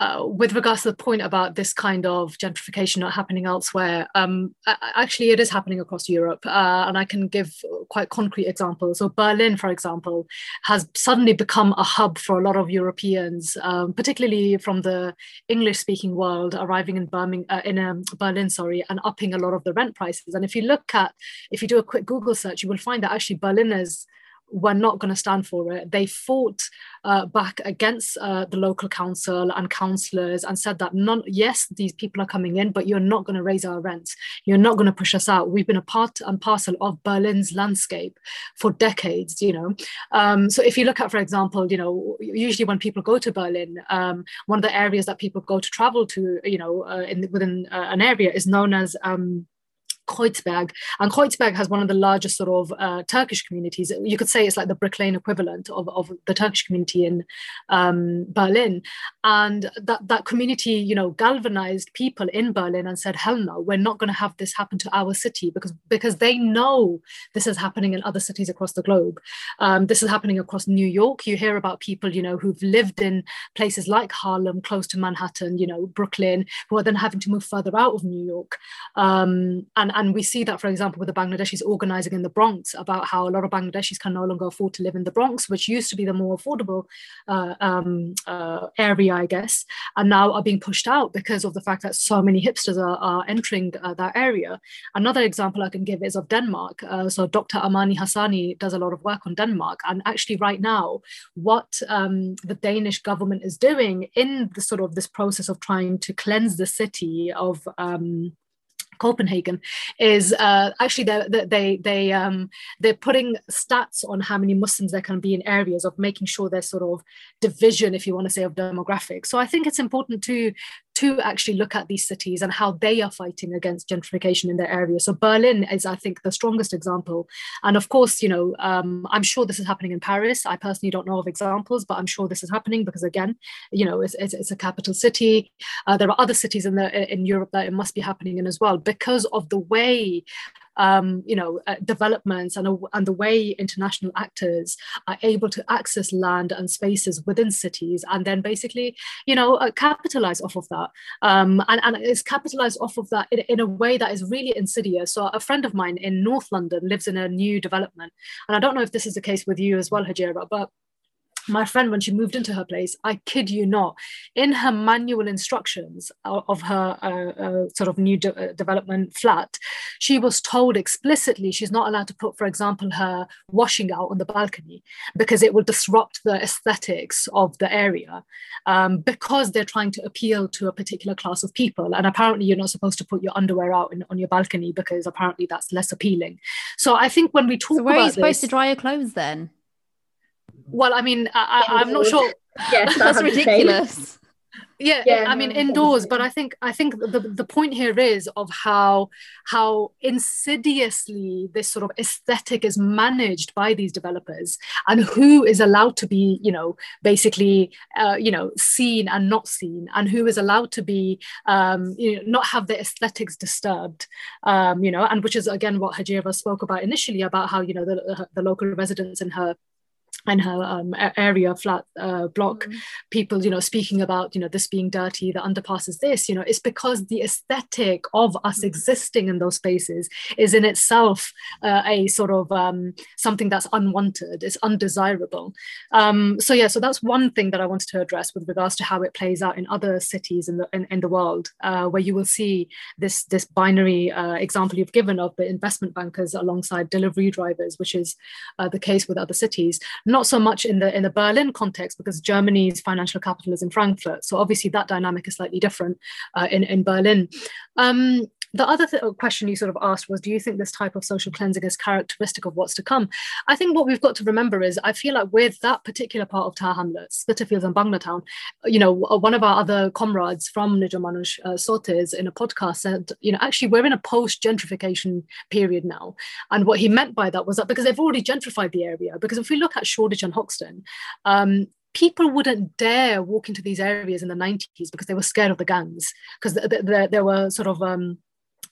uh, with regards to the point about this kind of gentrification not happening elsewhere, um, actually, it is happening across Europe. Uh, and I can give quite concrete examples. So, Berlin, for example, has suddenly become a hub for a lot of Europeans, um, particularly from the English speaking world, arriving in, Birmingham, uh, in um, Berlin, sorry, and upping a lot of the rent prices. And if you look at, if you do a quick Google search, you will find that actually Berliners were not going to stand for it. They fought uh, back against uh, the local council and councillors and said that none, yes, these people are coming in, but you're not going to raise our rents. You're not going to push us out. We've been a part and parcel of Berlin's landscape for decades, you know. Um, so if you look at, for example, you know, usually when people go to Berlin, um, one of the areas that people go to travel to, you know, uh, in, within uh, an area is known as um, Kreuzberg. And Kreuzberg has one of the largest sort of uh, Turkish communities. You could say it's like the Brick Lane equivalent of, of the Turkish community in um, Berlin. And that, that community, you know, galvanized people in Berlin and said, hell no, we're not going to have this happen to our city because, because they know this is happening in other cities across the globe. Um, this is happening across New York. You hear about people, you know, who've lived in places like Harlem, close to Manhattan, you know, Brooklyn, who are then having to move further out of New York. Um, and, and we see that, for example, with the Bangladeshis organizing in the Bronx about how a lot of Bangladeshis can no longer afford to live in the Bronx, which used to be the more affordable uh, um, uh, area, I guess, and now are being pushed out because of the fact that so many hipsters are, are entering uh, that area. Another example I can give is of Denmark. Uh, so Dr. Amani Hassani does a lot of work on Denmark, and actually, right now, what um, the Danish government is doing in the sort of this process of trying to cleanse the city of um, Copenhagen is uh, actually they they they um, they're putting stats on how many Muslims there can be in areas of making sure there's sort of division, if you want to say, of demographics. So I think it's important to to actually look at these cities and how they are fighting against gentrification in their area. So Berlin is, I think, the strongest example. And of course, you know, um, I'm sure this is happening in Paris. I personally don't know of examples, but I'm sure this is happening because, again, you know, it's, it's, it's a capital city. Uh, there are other cities in the in Europe that it must be happening in as well because of the way um, you know, uh, developments and, and the way international actors are able to access land and spaces within cities and then basically, you know, uh, capitalize off of that. Um, and, and it's capitalized off of that in, in a way that is really insidious. So a friend of mine in North London lives in a new development. And I don't know if this is the case with you as well, Hajira, but my friend when she moved into her place i kid you not in her manual instructions of her uh, uh, sort of new de- uh, development flat she was told explicitly she's not allowed to put for example her washing out on the balcony because it will disrupt the aesthetics of the area um, because they're trying to appeal to a particular class of people. And apparently you're not supposed to put your underwear out in, on your balcony because apparently that's less appealing. So i think when we talk so where are you supposed this, to dry your clothes then well, I mean, I, am not sure. Yes, that's ridiculous. Yeah, yeah, I mean indoors, but I think I think the, the point here is of how how insidiously this sort of aesthetic is managed by these developers and who is allowed to be, you know, basically, uh, you know, seen and not seen, and who is allowed to be, um, you know, not have their aesthetics disturbed, um, you know, and which is again what Hajira spoke about initially about how you know the, the local residents in her and her um, area flat uh, block mm-hmm. people you know speaking about you know this being dirty the underpass is this you know it's because the aesthetic of us mm-hmm. existing in those spaces is in itself uh, a sort of um, something that's unwanted it's undesirable um, so yeah so that's one thing that i wanted to address with regards to how it plays out in other cities in the in, in the world uh, where you will see this this binary uh, example you've given of the investment bankers alongside delivery drivers which is uh, the case with other cities not so much in the in the Berlin context because Germany's financial capital is in Frankfurt. So obviously that dynamic is slightly different uh, in in Berlin. Um, the other th- question you sort of asked was, do you think this type of social cleansing is characteristic of what's to come? I think what we've got to remember is, I feel like with that particular part of Tower Hamlets, Spitalfields and Banglatown, you know, one of our other comrades from Nijjor Manush uh, Sotes in a podcast said, you know, actually we're in a post-gentrification period now. And what he meant by that was that because they've already gentrified the area, because if we look at Shoreditch and Hoxton, um, people wouldn't dare walk into these areas in the 90s because they were scared of the gangs because th- th- th- there were sort of um,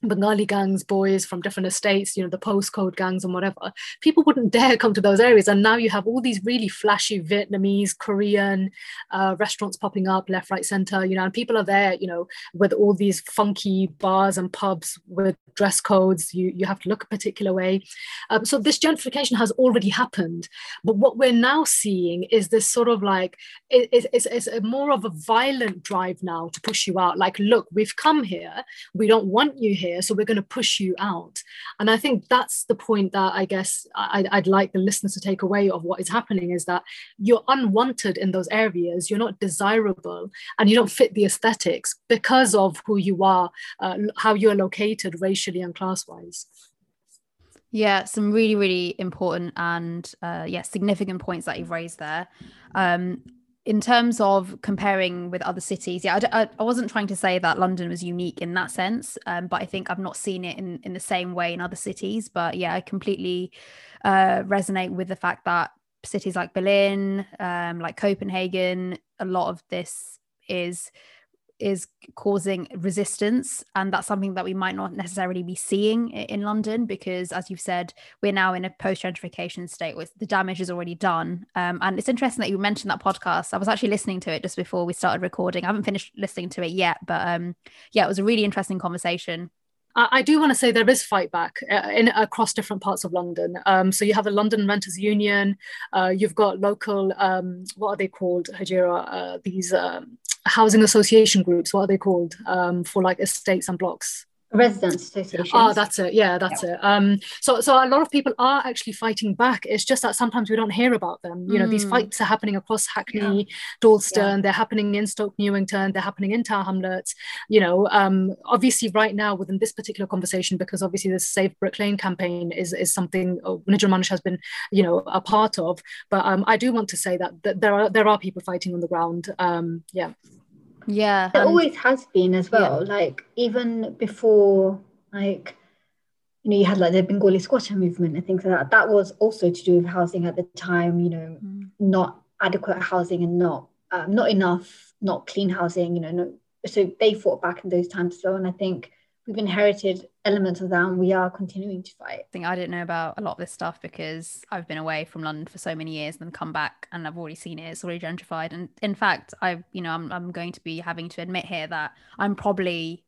Bengali gangs, boys from different estates, you know, the postcode gangs and whatever, people wouldn't dare come to those areas. And now you have all these really flashy Vietnamese, Korean uh, restaurants popping up left, right, center, you know, and people are there, you know, with all these funky bars and pubs with dress codes. You, you have to look a particular way. Um, so this gentrification has already happened. But what we're now seeing is this sort of like, it, it's, it's more of a violent drive now to push you out. Like, look, we've come here. We don't want you here here, so we're going to push you out. And I think that's the point that I guess I'd, I'd like the listeners to take away of what is happening is that you're unwanted in those areas, you're not desirable, and you don't fit the aesthetics because of who you are, uh, how you're located racially and class wise. Yeah, some really, really important and uh, yeah, significant points that you've raised there. Um, in terms of comparing with other cities, yeah, I, I, wasn't trying to say that London was unique in that sense, um, but I think I've not seen it in, in the same way in other cities. But yeah, I completely uh, resonate with the fact that cities like Berlin, um, like Copenhagen, a lot of this is is causing resistance and that's something that we might not necessarily be seeing in london because as you've said we're now in a post gentrification state with the damage is already done um, and it's interesting that you mentioned that podcast i was actually listening to it just before we started recording i haven't finished listening to it yet but um, yeah it was a really interesting conversation I do want to say there is fight back uh, in across different parts of London. Um, so you have the London Renters Union. Uh, you've got local, um, what are they called, Hajira? Uh, these um, housing association groups. What are they called um, for like estates and blocks? Residents association oh that's it. Yeah that's yeah. it. Um so so a lot of people are actually fighting back. It's just that sometimes we don't hear about them. You know these mm. fights are happening across hackney yeah. dalston yeah. they're happening in stoke newington they're happening in tower hamlets. You know um obviously right now within this particular conversation because obviously the Save Brick Lane campaign is is something uh, Nijjor Manush has been you know a part of. But um I do want to say that, that there are there are people fighting on the ground. Um yeah yeah. It always has been as well. Yeah. Like even before like you know, you had like the Bengali squatter movement and things like that. That was also to do with housing at the time, you know, mm. not adequate housing and not um, not enough, not clean housing, you know, no, so they fought back in those times as well. And I think we've inherited elements of that and we are continuing to fight. I think I didn't know about a lot of this stuff because I've been away from London for so many years and then come back and I've already seen it. It's already gentrified. And in fact, I, you know, I'm, I'm going to be having to admit here that I'm probably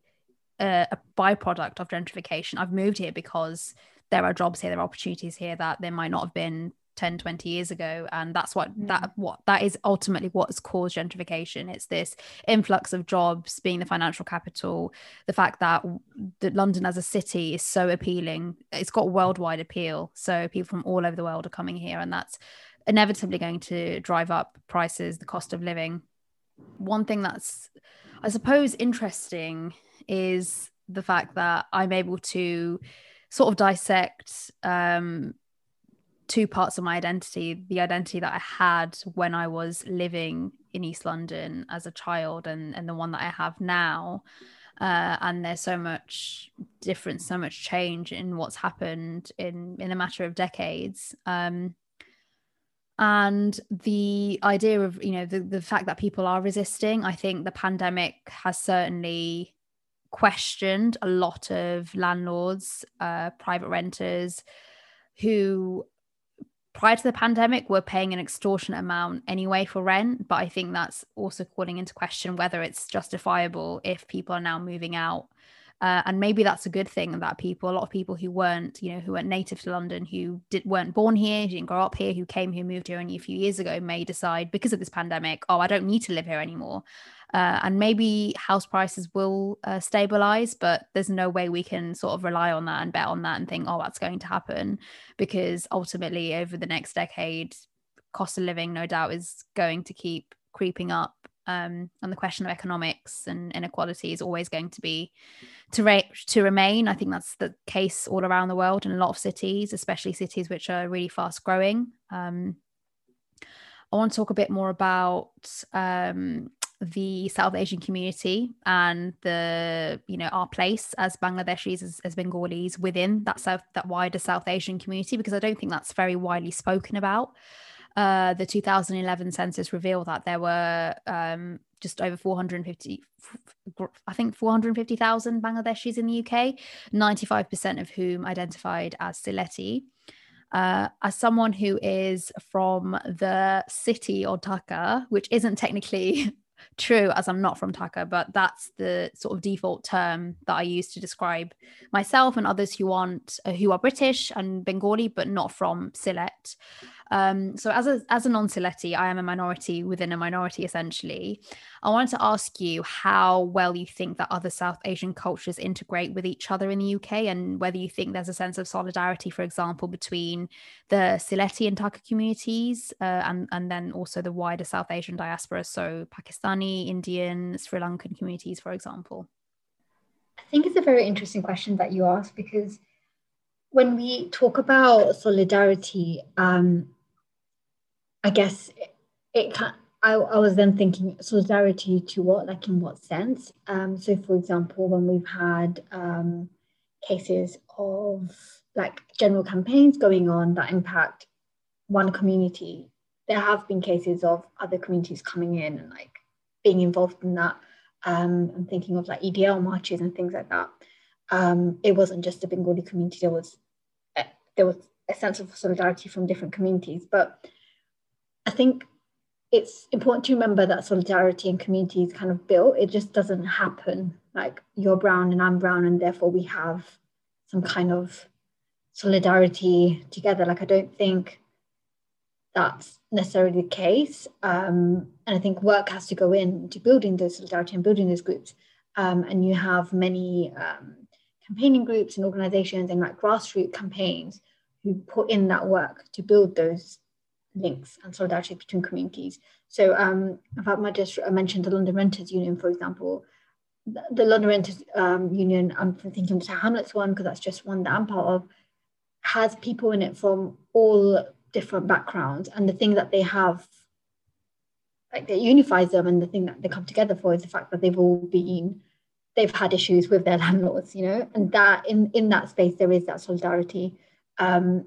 a, a byproduct of gentrification. I've moved here because there are jobs here, there are opportunities here that there might not have been 10 20 years ago and that's what mm. that what that is ultimately what's caused gentrification. It's this influx of jobs being the financial capital the fact that that london as a city is so appealing. It's got worldwide appeal so people from all over the world are coming here and that's inevitably going to drive up prices the cost of living. One thing that's i suppose interesting is the fact that i'm able to sort of dissect um, two parts of my identity the identity that I had when I was living in East London as a child and, and the one that I have now. Uh, and there's so much difference, so much change in what's happened in in a matter of decades. Um, and the idea of you know the, the fact that people are resisting, I think the pandemic has certainly questioned a lot of landlords, uh, private renters, who prior to the pandemic were paying an extortionate amount anyway for rent but i think that's also calling into question whether it's justifiable if people are now moving out. Uh, and maybe that's a good thing that people a lot of people who weren't you know who weren't native to london who did, weren't born here who didn't grow up here who came here moved here only a few years ago may decide because of this pandemic oh i don't need to live here anymore uh, and maybe house prices will uh, stabilize, but there's no way we can sort of rely on that and bet on that and think, oh, that's going to happen. Because ultimately, over the next decade, cost of living, no doubt, is going to keep creeping up. Um, and the question of economics and inequality is always going to be to, ra- to remain. I think that's the case all around the world in a lot of cities, especially cities which are really fast growing. Um, I want to talk a bit more about um, the South Asian community and the you know our place as Bangladeshis as, as Bengalis within that South that wider South Asian community because I don't think that's very widely spoken about. Uh, the 2011 census revealed that there were um, just over 450 i think 450,000 bangladeshis in the uk 95% of whom identified as Sylheti uh, as someone who is from the city or Dhaka, which isn't technically true as I'm not from Dhaka, but that's the sort of default term that I use to describe myself and others who aren't who are British and Bengali but not from Sylhet. Um, so as a as a non-Sylheti, I am a minority within a minority essentially. I wanted to ask you how well you think that other South Asian cultures integrate with each other in the UK, and whether you think there's a sense of solidarity, for example, between the Sylheti and Dhaka communities, uh, and and then also the wider South Asian diaspora, so Pakistani, Indian, Sri Lankan communities, for example. I think it's a very interesting question that you ask because when we talk about solidarity, um, I guess it, it can I, I was then thinking solidarity to what, like in what sense? Um, so, for example, when we've had um, cases of like general campaigns going on that impact one community, there have been cases of other communities coming in and like being involved in that. Um, I'm thinking of like EDL marches and things like that. Um, it wasn't just the Bengali community. There was a, there was a sense of solidarity from different communities, but I think it's important to remember that solidarity and community is kind of built. It just doesn't happen like you're brown and I'm brown, and therefore we have some kind of solidarity together. Like I don't think that's necessarily the case. Um, and I think work has to go into building those solidarity and building those groups. Um, and you have many um, campaigning groups and organizations and like grassroots campaigns who put in that work to build those links and solidarity between communities. So um, fact, my district, I mentioned the London Renters Union, for example. The, the London Renters um, Union, I'm thinking of the Hamlets one because that's just one that I'm part of, has people in it from all different backgrounds. And the thing that they have, like that unifies them and the thing that they come together for is the fact that they've all been, they've had issues with their landlords, you know, and that in, in that space, there is that solidarity. Um,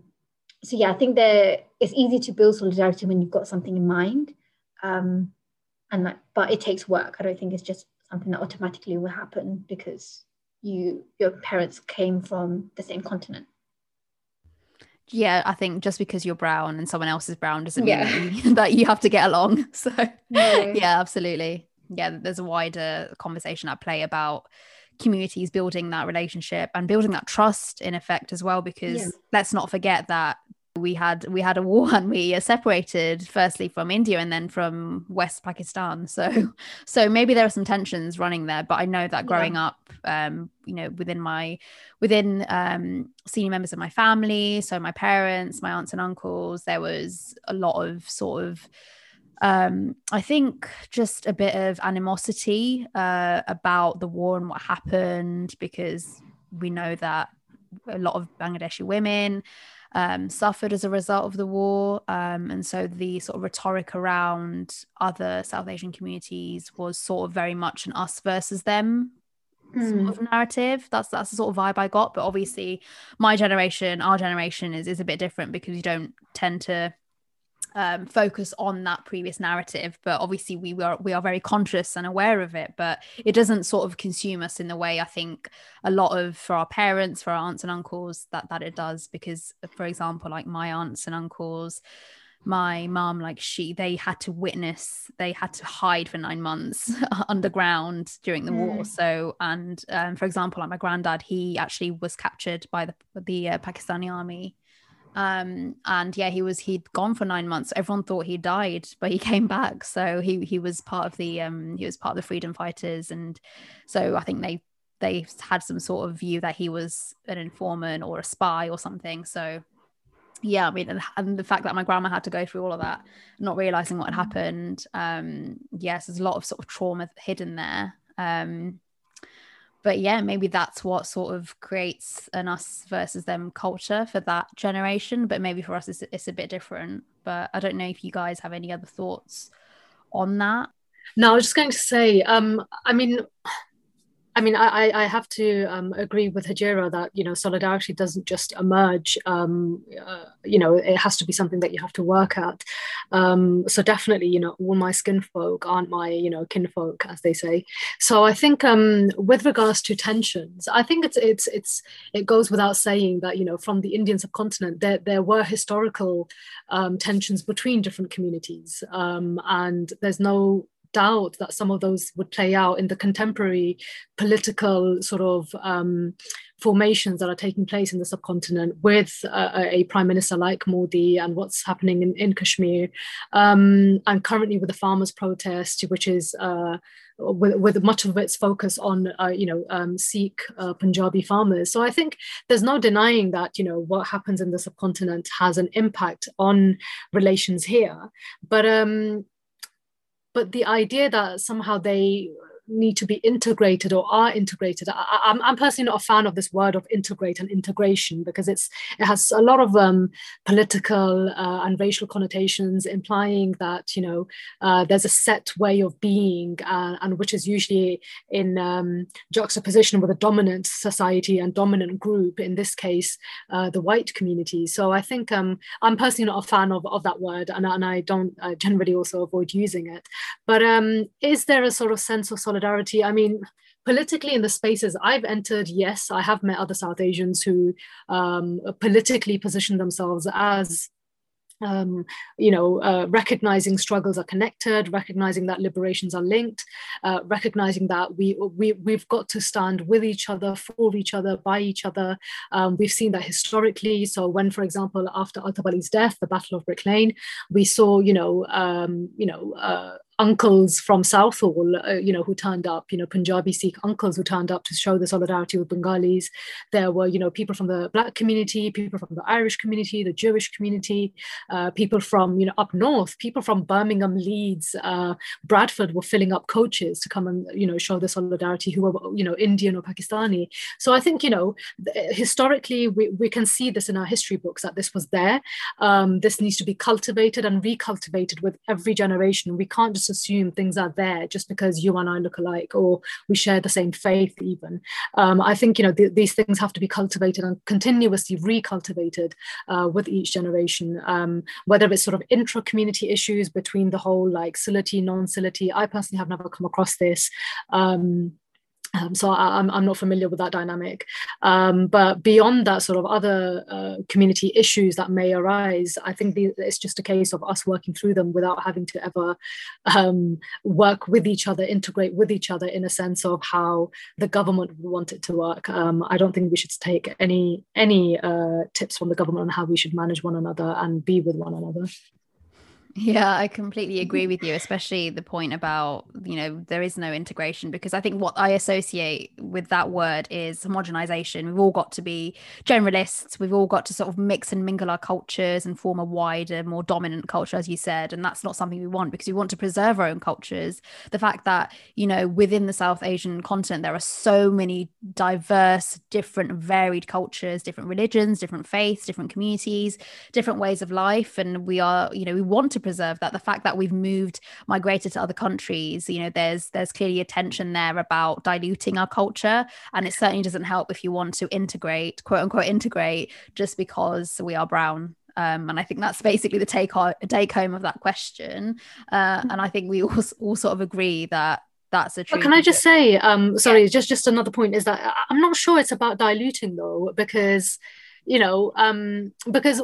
so yeah, I think that it's easy to build solidarity when you've got something in mind, um, and that, but it takes work. I don't think it's just something that automatically will happen because you your parents came from the same continent. Yeah, I think just because you're brown and someone else is brown doesn't mean yeah. that, you, that, you, have to get along. So no. yeah, absolutely. Yeah, there's a wider conversation at play about communities building that relationship and building that trust in effect as well because yeah. let's not forget that we had we had a war and we are separated firstly from India and then from West Pakistan. So so maybe there are some tensions running there. But I know that growing yeah. up, um, you know, within my within um, senior members of my family, so my parents, my aunts and uncles, there was a lot of sort of um, I think just a bit of animosity uh, about the war and what happened because we know that a lot of Bangladeshi women um, suffered as a result of the war. Um, and so the sort of rhetoric around other South Asian communities was sort of very much an us versus them mm. sort hmm. of narrative. That's that's the sort of vibe I got. But obviously, my generation, our generation, is is a bit different because you don't tend to um, focus on that previous narrative but obviously we are we are very conscious and aware of it but it doesn't sort of consume us in the way i think a lot of for our parents for our aunts and uncles that that it does because for example like my aunts and uncles my mom like she they had to witness they had to hide for nine months underground during the mm. war so and um, for example like my granddad he actually was captured by the the uh, pakistani army um and yeah he was he'd gone for nine months. Everyone thought he died but he came back. So he he was part of the um he was part of the freedom fighters. And so i think they they had some sort of view that he was an informant or a spy or something. So yeah i mean and, and the fact that my grandma had to go through all of that not realizing what had happened um yes there's a lot of sort of trauma hidden there. Um but yeah, maybe that's what sort of creates an us versus them culture for that generation. But maybe for us, it's, it's a bit different. But I don't know if you guys have any other thoughts on that. No, I was just going to say, um, I mean, I mean, I, I have to um, agree with Hajira that you know solidarity doesn't just emerge. Um, uh, you know, it has to be something that you have to work at. Um, so definitely, you know, all my skin folk aren't my you know kinfolk, as they say. So I think um, with regards to tensions, I think it's it's it's it goes without saying that you know from the Indian subcontinent there there were historical um, tensions between different communities, um, and there's no doubt that some of those would play out in the contemporary political sort of um, formations that are taking place in the subcontinent with a prime minister like Modi and what's happening in, in Kashmir, um, and currently with the farmers' protest, which is uh, with, with, much of its focus on uh, you know um, Sikh uh, Punjabi farmers. So I think there's no denying that you know what happens in the subcontinent has an impact on relations here, but um, but the idea that somehow they need to be integrated or are integrated. I, am I'm, I'm personally not a fan of this word of integrate and integration because it's it has a lot of um, political uh, and racial connotations, implying that you know uh, there's a set way of being, uh, and which is usually in um, juxtaposition with a dominant society and dominant group. In this case, uh, the white community. So I think um, I'm personally not a fan of, of that word, and, and I don't uh, generally also avoid using it. But um, is there a sort of sense of solidarity. I mean, politically in the spaces I've entered, yes, I have met other South Asians who um, politically position themselves as um, you know, uh, recognizing struggles are connected, recognizing that liberations are linked, uh, recognizing that we, we, we've got to stand with each other, for each other, by each other. Um, we've seen that historically. So when, for example, after Altab Ali's death, the Battle of Brick Lane, we saw, you know, um, you know, uh, uncles from Southall, uh, you know, who turned up, you know, Punjabi Sikh uncles who turned up to show the solidarity with Bengalis. There were, you know, people from the Black community, people from the Irish community, the Jewish community, uh, people from, you know, up north, people from Birmingham, Leeds, uh, Bradford were filling up coaches to come and, you know, show the solidarity who were, you know, Indian or Pakistani. So I think, you know, historically, we, we can see this in our history books that this was there. Um, this needs to be cultivated and recultivated with every generation. We can't just just assume things are there just because you and I look alike or we share the same faith, even. Um, I think, you know, th- these things have to be cultivated and continuously recultivated uh, with each generation, um, whether it's sort of intra community issues between the whole like Sylheti, non Sylheti. I personally have never come across this. Um, um, so I, am I'm, I'm not familiar with that dynamic. Um, but beyond that, sort of other uh, community issues that may arise, I think the, it's just a case of us working through them without having to ever um, work with each other, integrate with each other in a sense of how the government would want it to work. Um, I don't think we should take any any uh, tips from the government on how we should manage one another and be with one another. Yeah, I completely mm-hmm. agree with you, especially the point about, you know, there is no integration because I think what I associate with that word is homogenization. We've all got to be generalists. We've all got to sort of mix and mingle our cultures and form a wider, more dominant culture, as you said. And that's not something we want because we want to preserve our own cultures. The fact that, you know, within the South Asian continent, there are so many diverse, different, varied cultures, different religions, different faiths, different communities, different ways of life. And we are, you know, we want to preserve that the fact that we've moved migrated to other countries you know there's there's clearly a tension there about diluting our culture and it certainly doesn't help if you want to integrate quote unquote integrate just because we are brown um, and I think that's basically the take, take home of that question. Uh, and I think we all, all sort of agree that that's a true. But can I just say, um, sorry, yeah. just just another point is that I'm not sure it's about diluting though, because you know um, because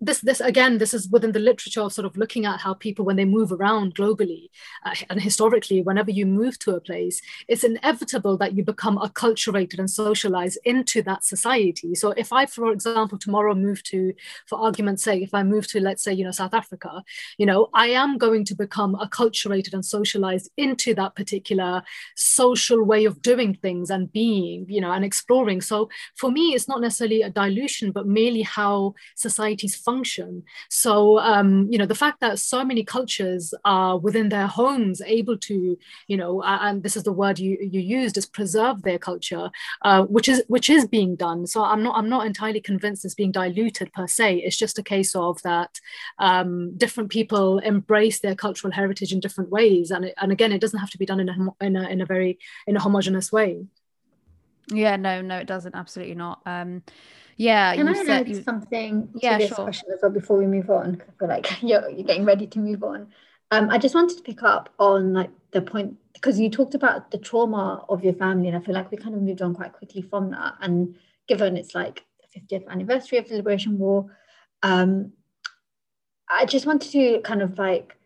this this again this is within the literature of sort of looking at how people when they move around globally uh, and historically whenever you move to a place it's inevitable that you become acculturated and socialized into that society. So if i for example tomorrow move to for argument's sake if i move to let's say you know south africa you know i am going to become acculturated and socialized into that particular social way of doing things and being you know and exploring. So for me it's not necessarily a dilution evolution, but merely how societies function. So, um, you know, the fact that so many cultures are within their homes able to, you know, and this is the word you, you used, is preserve their culture, uh, which is which is being done. So I'm not I'm not entirely convinced it's being diluted per se. It's just a case of that um, different people embrace their cultural heritage in different ways, and it, and again, it doesn't have to be done in a in a, in a very in a homogenous way. Yeah, no, no, it doesn't. Absolutely not. Um, yeah, Can you I said you... something to yeah, this sure. question as well before we move on? Because I feel like you're, you're getting ready to move on. Um, I just wanted to pick up on like the point because you talked about the trauma of your family, and I feel like we kind of moved on quite quickly from that. And given it's like the 50th anniversary of the Liberation War, um, I just wanted to kind of like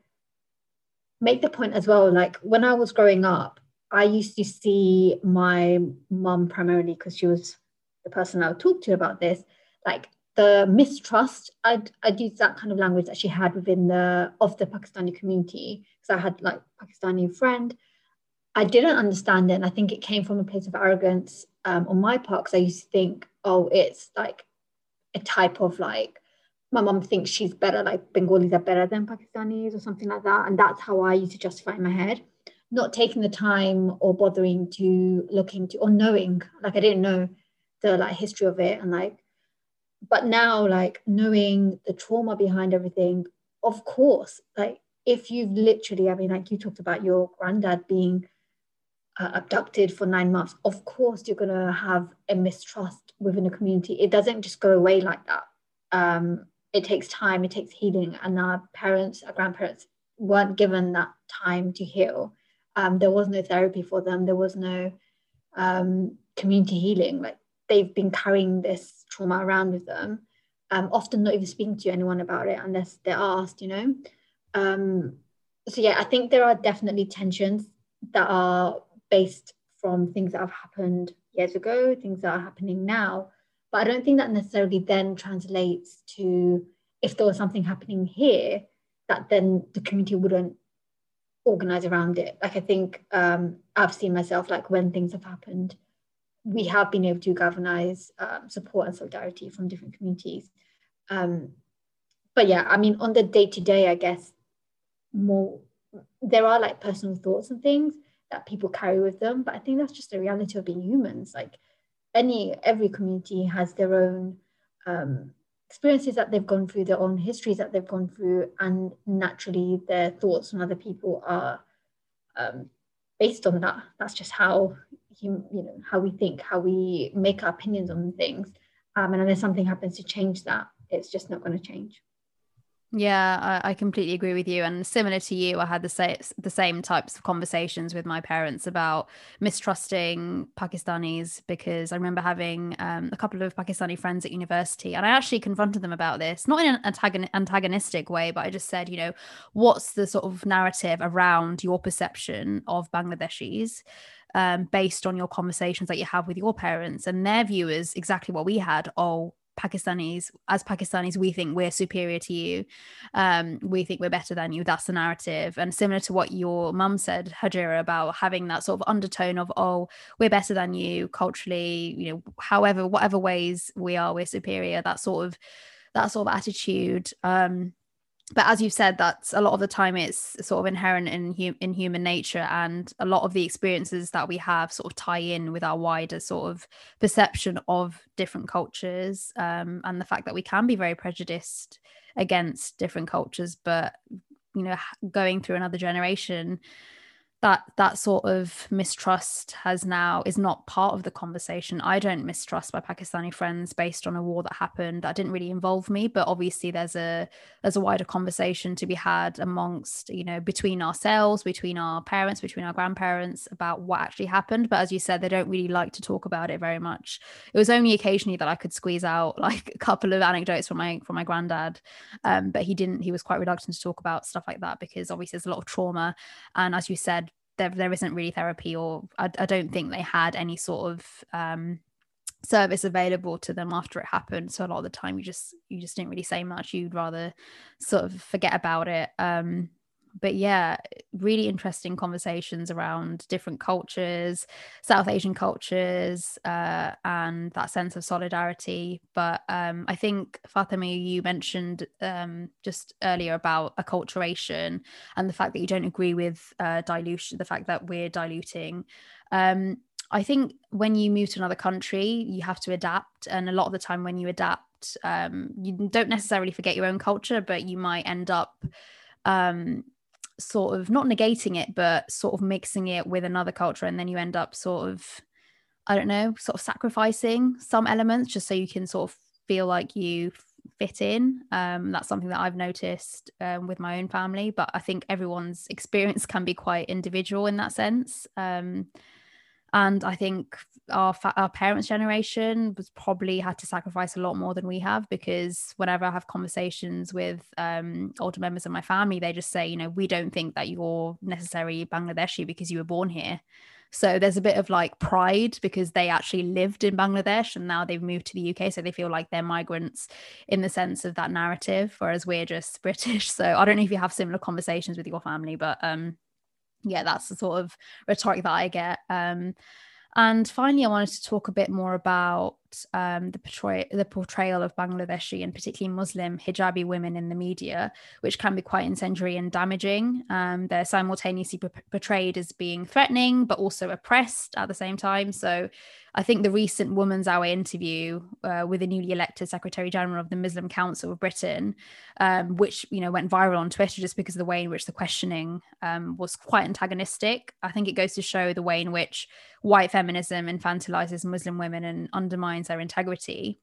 make the point as well. Like when I was growing up, I used to see my mum primarily because she was the person I would talk to about this, like the mistrust. I'd, I'd use that kind of language that she had within the of the Pakistani community because I had like Pakistani friend. I didn't understand it, and I think it came from a place of arrogance um, on my part because I used to think, oh, it's like a type of like my mom thinks she's better, like Bengalis are better than Pakistanis or something like that, and that's how I used to justify in my head not taking the time or bothering to look into or knowing like i didn't know the like history of it and like but now like knowing the trauma behind everything of course like if you've literally i mean like you talked about your granddad being uh, abducted for nine months of course you're going to have a mistrust within a community. It doesn't just go away like that. Um, it takes time it takes healing and our parents our grandparents weren't given that time to heal. Um, there was no therapy for them. There was no um, community healing. Like they've been carrying this trauma around with them um, often not even speaking to anyone about it unless they're asked you know um, so yeah i think there are definitely tensions that are based from things that have happened years ago things that are happening now but i don't think that necessarily then translates to if there was something happening here that then the community wouldn't organize around it. Like I think um, I've seen myself like when things have happened, we have been able to galvanize um, support and solidarity from different communities. Um, but yeah, I mean, on the day to day, I guess more there are like personal thoughts and things that people carry with them. But I think that's just the reality of being humans. Like any every community has their own um, experiences that they've gone through, their own histories that they've gone through, and naturally their thoughts on other people are um, based on that. That's just how you, you know how we think, how we make our opinions on things. Um, and unless something happens to change that, it's just not going to change. Yeah, I, I, completely agree with you. And similar to you, I had the same the same types of conversations with my parents about mistrusting Pakistanis because I remember having um, a couple of Pakistani friends at university, and I actually confronted them about this, not in an antagon- antagonistic way, but I just said, you know, what's the sort of narrative around your perception of Bangladeshis? Um, based on your conversations that you have with your parents and their view is exactly what we had. Oh, Pakistanis, as Pakistanis, we think we're superior to you. Um, we think we're better than you. That's the narrative. And similar to what your mum said, Hajira, about having that sort of undertone of, oh, we're better than you culturally, you know, however, whatever ways we are, we're superior. That sort of that sort of attitude. Um, but as you've said that's a lot of the time it's sort of inherent in hum- in human nature and a lot of the experiences that we have sort of tie in with our wider sort of perception of different cultures um, and the fact that we can be very prejudiced against different cultures but you know going through another generation that that sort of mistrust has now is not part of the conversation. I don't mistrust my pakistani friends based on a war that happened that didn't really involve me but obviously there's a there's a wider conversation to be had amongst you know between ourselves between our parents between our grandparents about what actually happened. But as you said they don't really like to talk about it very much. It was only occasionally that i could squeeze out like a couple of anecdotes from my from my granddad. Um, but he didn't he was quite reluctant to talk about stuff like that because obviously there's a lot of trauma. And as you said there, there isn't really therapy or I, I don't think they had any sort of um, service available to them after it happened. So a lot of the time you just you just didn't really say much. You'd rather sort of forget about it. Um but yeah, really interesting conversations around different cultures, South Asian cultures, uh, and that sense of solidarity. But um, I think Fatima, you mentioned um, just earlier about acculturation and the fact that you don't agree with uh, dilution, the fact that we're diluting. Um, I think when you move to another country, you have to adapt, and a lot of the time when you adapt, um, you don't necessarily forget your own culture, but you might end up um, sort of not negating it, but sort of mixing it with another culture. And then you end up sort of, I don't know, sort of sacrificing some elements just so you can sort of feel like you fit in. Um, that's something that I've noticed um, with my own family, but I think everyone's experience can be quite individual in that sense. Um, and I think our fa- our parents' generation was probably had to sacrifice a lot more than we have because whenever I have conversations with um, older members of my family, they just say, you know, we don't think that you're necessarily Bangladeshi because you were born here. So there's a bit of like pride because they actually lived in Bangladesh and now they've moved to the UK. So they feel like they're migrants in the sense of that narrative, whereas we're just British. So I don't know if you have similar conversations with your family, but um, yeah, that's the sort of rhetoric that I get. Um, and finally, I wanted to talk a bit more about um, the, portray- the portrayal of Bangladeshi and particularly Muslim hijabi women in the media, which can be quite incendiary and damaging. Um, they're simultaneously p- portrayed as being threatening, but also oppressed at the same time. So I think the recent Woman's Hour interview uh, with the newly elected Secretary General of the Muslim Council of Britain, um, which you know went viral on Twitter just because of the way in which the questioning um, was quite antagonistic. I think it goes to show the way in which white feminism infantilizes Muslim women and undermines their integrity.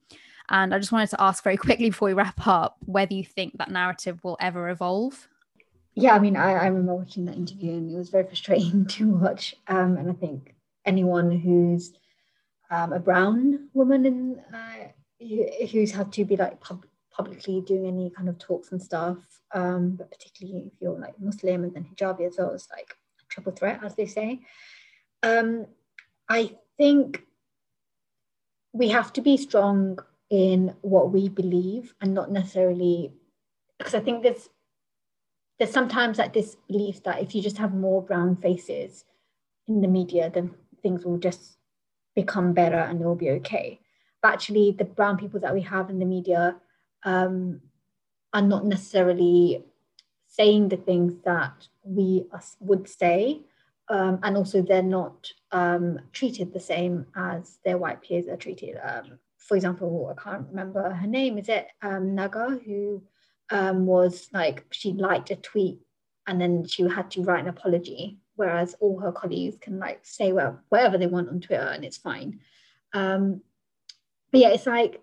And I just wanted to ask very quickly before we wrap up whether you think that narrative will ever evolve. Yeah, I mean, I, I remember watching that interview and it was very frustrating to watch. Um, and I think anyone who's um, a brown woman in uh, who's had to be like pub- publicly doing any kind of talks and stuff, um, but particularly if you're like Muslim and then hijabi as well, it's like a triple threat, as they say. Um, I think we have to be strong in what we believe and not necessarily because I think there's there's sometimes like this belief that if you just have more brown faces in the media, then things will just become better and it will be okay. But actually, the brown people that we have in the media um, are not necessarily saying the things that we would say. Um, and also, they're not um, treated the same as their white peers are treated. Um, for example, I can't remember her name. Is it um, Naga, who um, was like, she liked a tweet and then she had to write an apology whereas all her colleagues can like say well whatever they want on Twitter and it's fine. Um, but yeah, it's like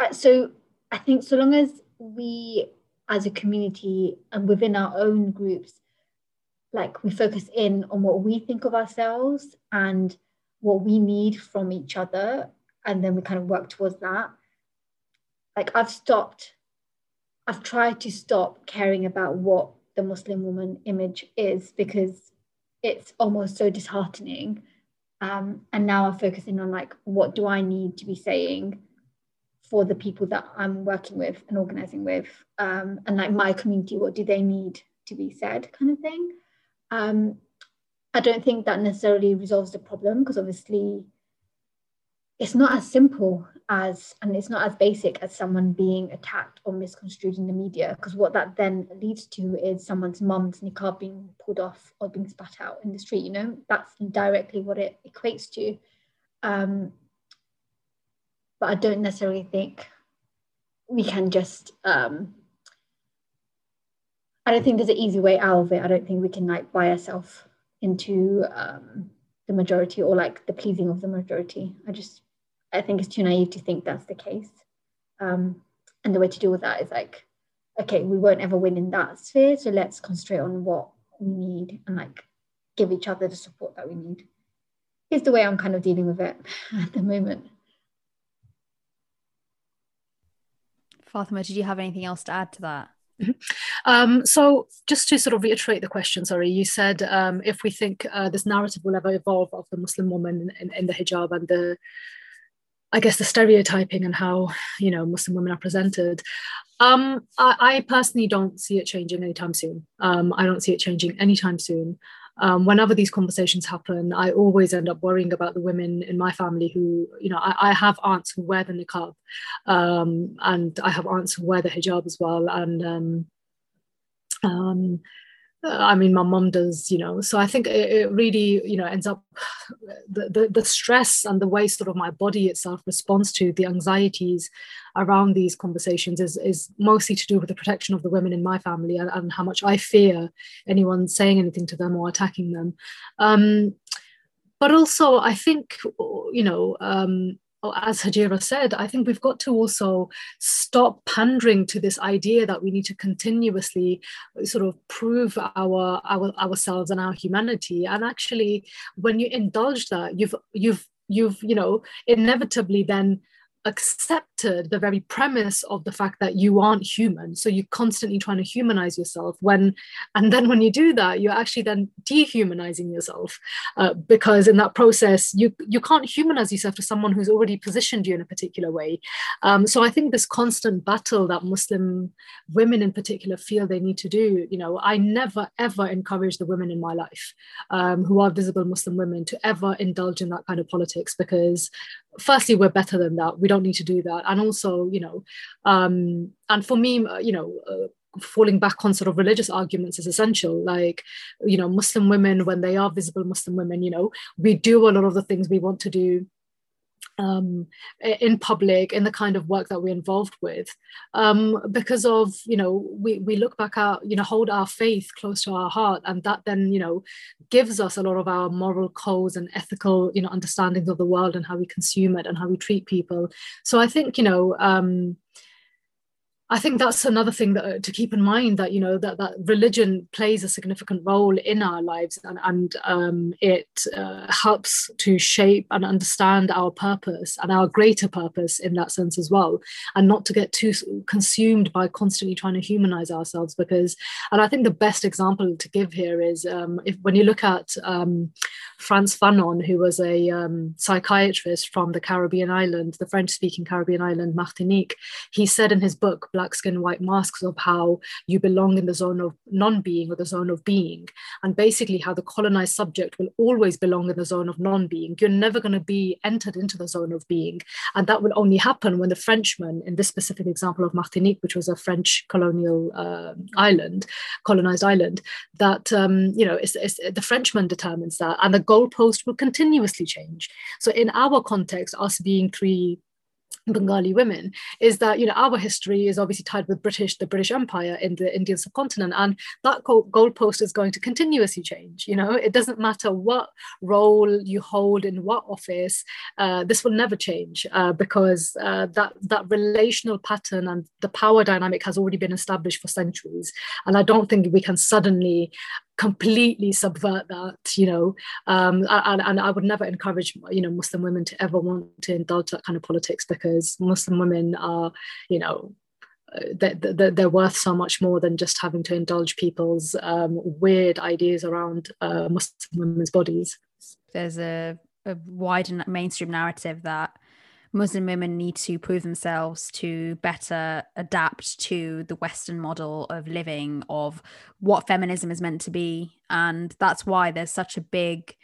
uh, so. I think so long as we, as a community and within our own groups, like we focus in on what we think of ourselves and what we need from each other, and then we kind of work towards that. Like I've stopped, I've tried to stop caring about what the Muslim woman image is because it's almost so disheartening. Um, and now I'm focusing on like, what do I need to be saying for the people that I'm working with and organizing with, um, and like my community, what do they need to be said, kind of thing. Um, I don't think that necessarily resolves the problem because obviously it's not as simple as and it's not as basic as someone being attacked or misconstrued in the media because what that then leads to is someone's mum's niqab being pulled off or being spat out in the street you know? That's directly what it equates to. Um, but i don't necessarily think we can just um, i don't think there's an easy way out of it. I don't think we can like buy ourselves into um, the majority or like the pleasing of the majority i just I think it's too naive to think that's the case. Um, and the way to deal with that is like, okay, we won't ever win in that sphere. So let's concentrate on what we need and like give each other the support that we need. Is the way I'm kind of dealing with it at the moment. Fatima, did you have anything else to add to that? Um, so just to sort of reiterate the question, sorry, you said um, if we think uh, this narrative will ever evolve of the Muslim woman in, in, in the hijab and the I guess the stereotyping and how you know Muslim women are presented. Um, I, I, personally don't see it changing anytime soon. Um, I don't see it changing anytime soon. Um, whenever these conversations happen, I always end up worrying about the women in my family who, you know, I, I have aunts who wear the niqab, um, and I have aunts who wear the hijab as well, and um, um I mean, my mom does, you know. So I think it, it really, you know, ends up the, the, the stress and the way sort of my body itself responds to the anxieties around these conversations is is mostly to do with the protection of the women in my family and, and how much I fear anyone saying anything to them or attacking them. Um, but also, I think, you know, um, as Hajira said, I think we've got to also stop pandering to this idea that we need to continuously sort of prove our, our ourselves and our humanity. And actually, when you indulge that, you've you've you've you know inevitably then accepted the very premise of the fact that you aren't human. So you're constantly trying to humanize yourself when and then when you do that you're actually then dehumanizing yourself uh, because in that process you you can't humanize yourself to someone who's already positioned you in a particular way. Um, so i think this constant battle that muslim women in particular feel they need to do you know i never ever encourage the women in my life um, who are visible muslim women to ever indulge in that kind of politics because firstly we're better than that. We don't need to do that. And also you know um and for me uh, you know uh, falling back on sort of religious arguments is essential. Like you know muslim women when they are visible muslim women you know we do a lot of the things we want to do um, in public in the kind of work that we're involved with um, because of you know we, we look back at you know hold our faith close to our heart and that then you know gives us a lot of our moral codes and ethical you know understandings of the world and how we consume it and how we treat people. So i think you know um, I think that's another thing that uh, to keep in mind that you know that that religion plays a significant role in our lives and and um, it uh, helps to shape and understand our purpose and our greater purpose in that sense as well, and not to get too consumed by constantly trying to humanize ourselves because and I think the best example to give here is um, if when you look at um, Frantz Fanon, who was a um, psychiatrist from the Caribbean island, the French-speaking Caribbean island Martinique, he said in his book black skin, white masks of how you belong in the zone of non-being or the zone of being, and basically how the colonized subject will always belong in the zone of non-being. You're never going to be entered into the zone of being, and that will only happen when the Frenchman, in this specific example of Martinique, which was a French colonial uh, island, colonized island, that um, you know it's, it's, the Frenchman determines that, and the goalpost will continuously change. So in our context, us being three Bengali women is that you know our history is obviously tied with British the British Empire in the Indian subcontinent and that goalpost is going to continuously change you know? It doesn't matter what role you hold in what office uh, this will never change uh, because uh, that that relational pattern and the power dynamic has already been established for centuries and I don't think we can suddenly completely subvert that you know? Um, and, and i would never encourage you know muslim women to ever want to indulge that kind of politics because muslim women are you know uh, they're, they're worth so much more than just having to indulge people's um, weird ideas around uh, muslim women's bodies. There's a, a wide mainstream narrative that Muslim women need to prove themselves to better adapt to the Western model of living, of what feminism is meant to be. And that's why there's such a big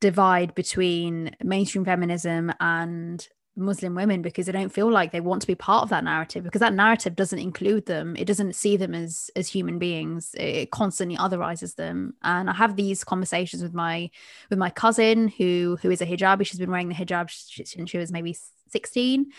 divide between mainstream feminism and Muslim women because they don't feel like they want to be part of that narrative because that narrative doesn't include them. It doesn't see them as as human beings. It constantly otherizes them. And I have these conversations with my with my cousin who who is a hijabi. She's been wearing the hijab since she was maybe 16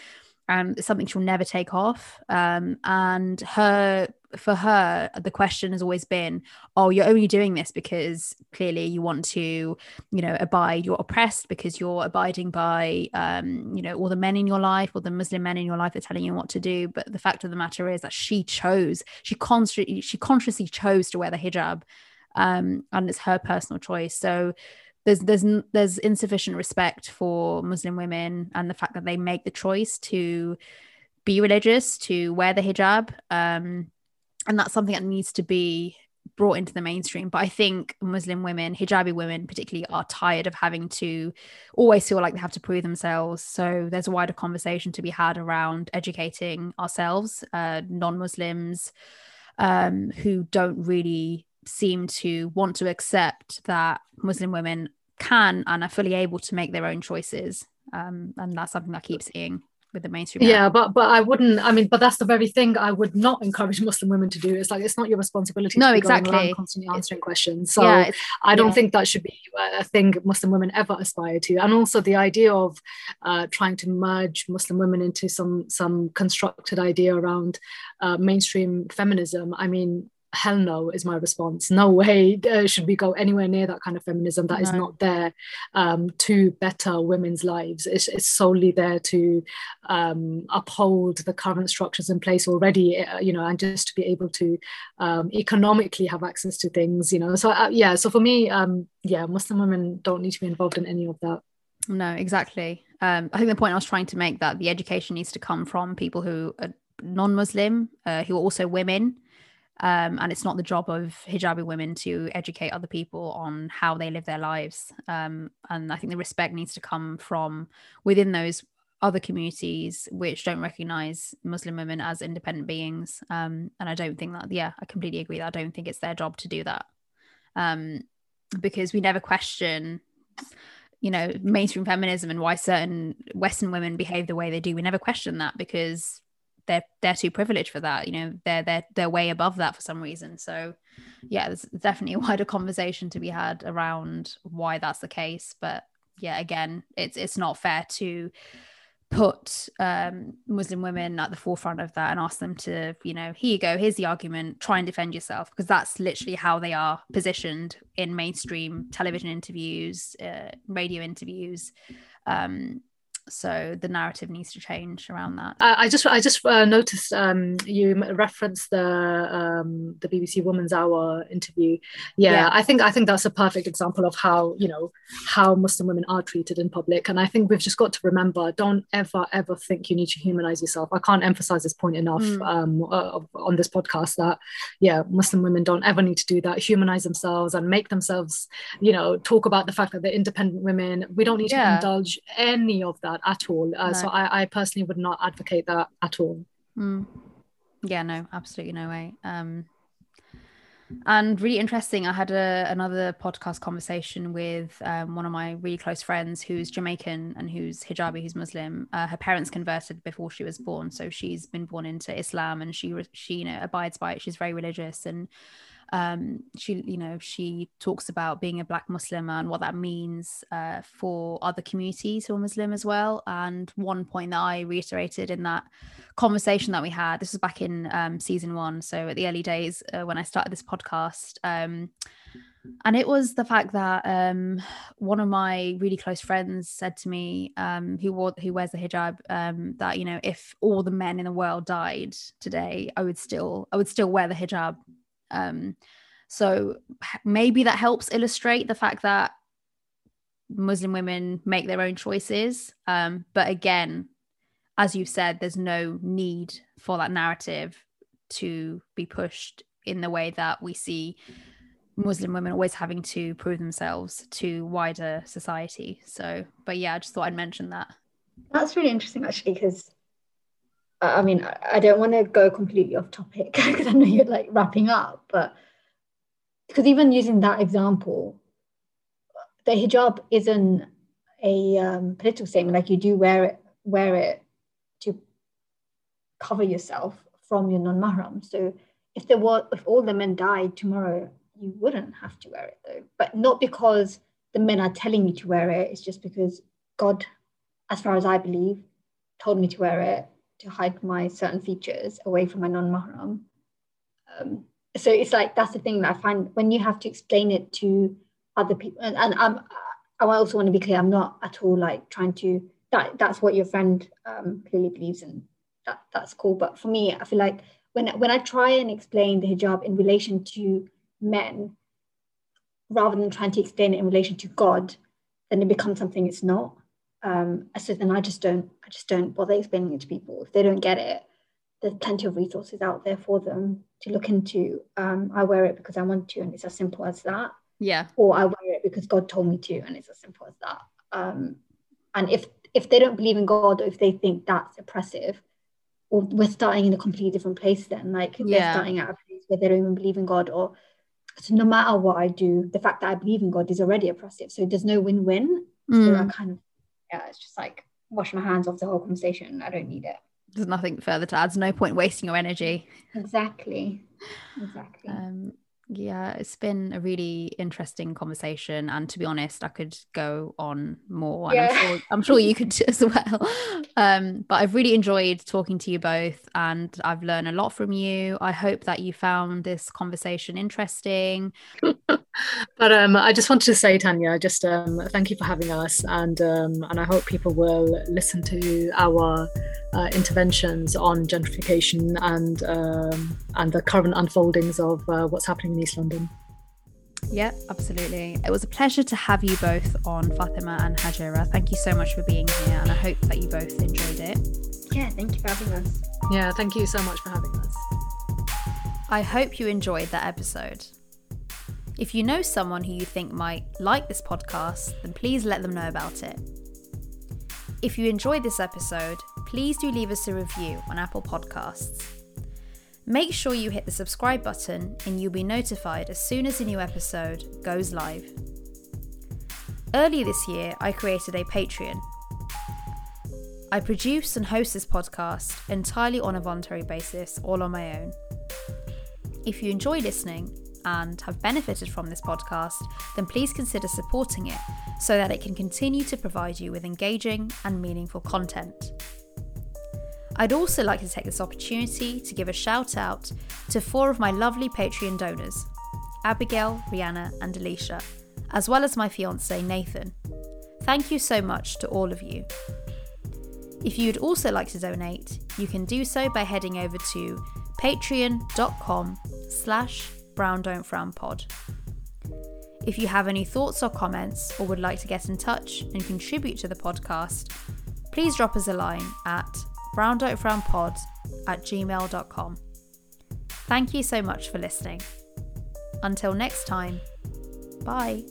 um, something she'll never take off. Um, and her, for her, the question has always been, "Oh, you're only doing this because clearly you want to, you know, abide. You're oppressed because you're abiding by, um, you know, all the men in your life, or the Muslim men in your life are telling you what to do." But the fact of the matter is that she chose, she constantly, she consciously chose to wear the hijab, um, and it's her personal choice. So there's there's there's insufficient respect for Muslim women and the fact that they make the choice to be religious, to wear the hijab, um, and that's something that needs to be brought into the mainstream. But I think Muslim women, hijabi women particularly, are tired of having to always feel like they have to prove themselves. So there's a wider conversation to be had around educating ourselves, uh, non Muslims um, who don't really seem to want to accept that Muslim women can and are fully able to make their own choices. Um, and that's something I keep seeing with the mainstream yeah but but i wouldn't i mean but that's the very thing i would not encourage muslim women to do. It's like it's not your responsibility no exactly. constantly answering questions. So yeah, i don't yeah. think that should be a thing muslim women ever aspire to. And also the idea of uh, trying to merge muslim women into some some constructed idea around uh, mainstream feminism. I mean hell no is my response. No way uh, should we go anywhere near that kind of feminism That no. is not there um, to better women's lives. It's, it's solely there to um, uphold the current structures in place already uh, you know and just to be able to um, economically have access to things you know. So uh, yeah so for me um, yeah muslim women don't need to be involved in any of that. No exactly. Um, i think the point i was trying to make that the education needs to come from people who are non-muslim uh, who are also women um, and it's not the job of hijabi women to educate other people on how they live their lives. Um, and I think the respect needs to come from within those other communities which don't recognize Muslim women as independent beings. Um, and I don't think that, yeah, I completely agree that I don't think it's their job to do that. Um, because we never question you know mainstream feminism and why certain western women behave the way they do we never question that because they're they're too privileged for that you know they're they're they're way above that for some reason. So yeah there's definitely a wider conversation to be had around why that's the case. But yeah again it's it's not fair to put um, Muslim women at the forefront of that and ask them to, you know, here you go, here's the argument, try and defend yourself, because that's literally how they are positioned in mainstream television interviews, uh, radio interviews. Um, so the narrative needs to change around that. I, I just i just uh, noticed um, you referenced the um, the bbc woman's hour interview. Yeah, yeah, i think i think that's a perfect example of how you know how muslim women are treated in public. And i think we've just got to remember don't ever ever think you need to humanize yourself. I can't emphasize this point enough mm. um, uh, on this podcast that yeah muslim women don't ever need to do that. Humanize themselves and make themselves you know talk about the fact that they're independent women. We don't need yeah. to indulge any of that that at all. Uh, no. So I, I, personally would not advocate that at all. Mm. Yeah, no, absolutely no way. Um, and really interesting. I had a, another podcast conversation with um, one of my really close friends who's Jamaican and who's hijabi, who's Muslim. Uh, her parents converted before she was born, so she's been born into Islam and she she you know abides by it. She's very religious and um, she you know she talks about being a black muslim and what that means uh, for other communities who are muslim as well. And one point that i reiterated in that conversation that we had this was back in um, season one so at the early days uh, when i started this podcast um, and it was the fact that um, one of my really close friends said to me, um, who wore, who wears the hijab, um, that you know, if all the men in the world died today, I would still, I would still wear the hijab um, so maybe that helps illustrate the fact that Muslim women make their own choices. Um, but again, as you said, there's no need for that narrative to be pushed in the way that we see Muslim women always having to prove themselves to wider society. So, but yeah, I just thought I'd mention that. That's really interesting, actually, because I mean, I don't want to go completely off topic because I know you're like wrapping up, but because even using that example, the hijab isn't a um, political statement. Like you do wear it, wear it to cover yourself from your non-mahram. So if there was, if all the men died tomorrow, you wouldn't have to wear it though. But not because the men are telling you to wear it. It's just because God, as far as I believe, told me to wear it to hide my certain features away from my non-mahram. Um, so it's like that's the thing that I find when you have to explain it to other people, and, and I'm, I also want to be clear, I'm not at all like trying to that that's what your friend um, clearly believes in. That that's cool, but for me, I feel like when when I try and explain the hijab in relation to men, rather than trying to explain it in relation to God, then it becomes something it's not. Um, so then I just don't, I just don't bother explaining it to people. If they don't get it, there's plenty of resources out there for them to look into. Um, I wear it because I want to, and it's as simple as that. Yeah. Or I wear it because God told me to, and it's as simple as that. Um, and if if they don't believe in God, or if they think that's oppressive, or we're starting in a completely different place, then like Yeah. they're starting at a place where they don't even believe in God, or so no matter what I do, the fact that I believe in God is already oppressive. So there's no win-win. So I Mm, kind of yeah, it's just like wash my hands off the whole conversation. I don't need it. there's nothing further to add. There's no point wasting your energy. Exactly. Exactly. Um, yeah, it's been a really interesting conversation, and to be honest, I could go on more. And I'm Yeah. sure I'm sure you could as well. Um, but I've really enjoyed talking to you both, and I've learned a lot from you. I hope that you found this conversation interesting. But um, I just wanted to say, Tanya, just um, thank you for having us, and um, and I hope people will listen to our uh, interventions on gentrification and um, and the current unfoldings of uh, what's happening in East London. Yeah, absolutely. It was a pleasure to have you both on, Fatima and Hajira. Thank you so much for being here, and I hope that you both enjoyed it. yeah, thank you for having us. Yeah, thank you so much for having us. I hope you enjoyed that episode. If you know someone who you think might like this podcast, then please let them know about it. If you enjoyed this episode, please do leave us a review on Apple Podcasts. Make sure you hit the subscribe button and you'll be notified as soon as a new episode goes live. Earlier this year, I created a Patreon. I produce and host this podcast entirely on a voluntary basis, all on my own. If you enjoy listening and have benefited from this podcast, then please consider supporting it so that it can continue to provide you with engaging and meaningful content. I'd also like to take this opportunity to give a shout out to four of my lovely Patreon donors Abigail, Rihanna, and Alicia, as well as my fiance Nathan. Thank you so much to all of you. If you'd also like to donate, you can do so by heading over to patreon.com slash brown don't frown pod. If you have any thoughts or comments or would like to get in touch and contribute to the podcast, please drop us a line at brown don't frown pod at gmail.com. Thank you so much for listening. Until next time, bye.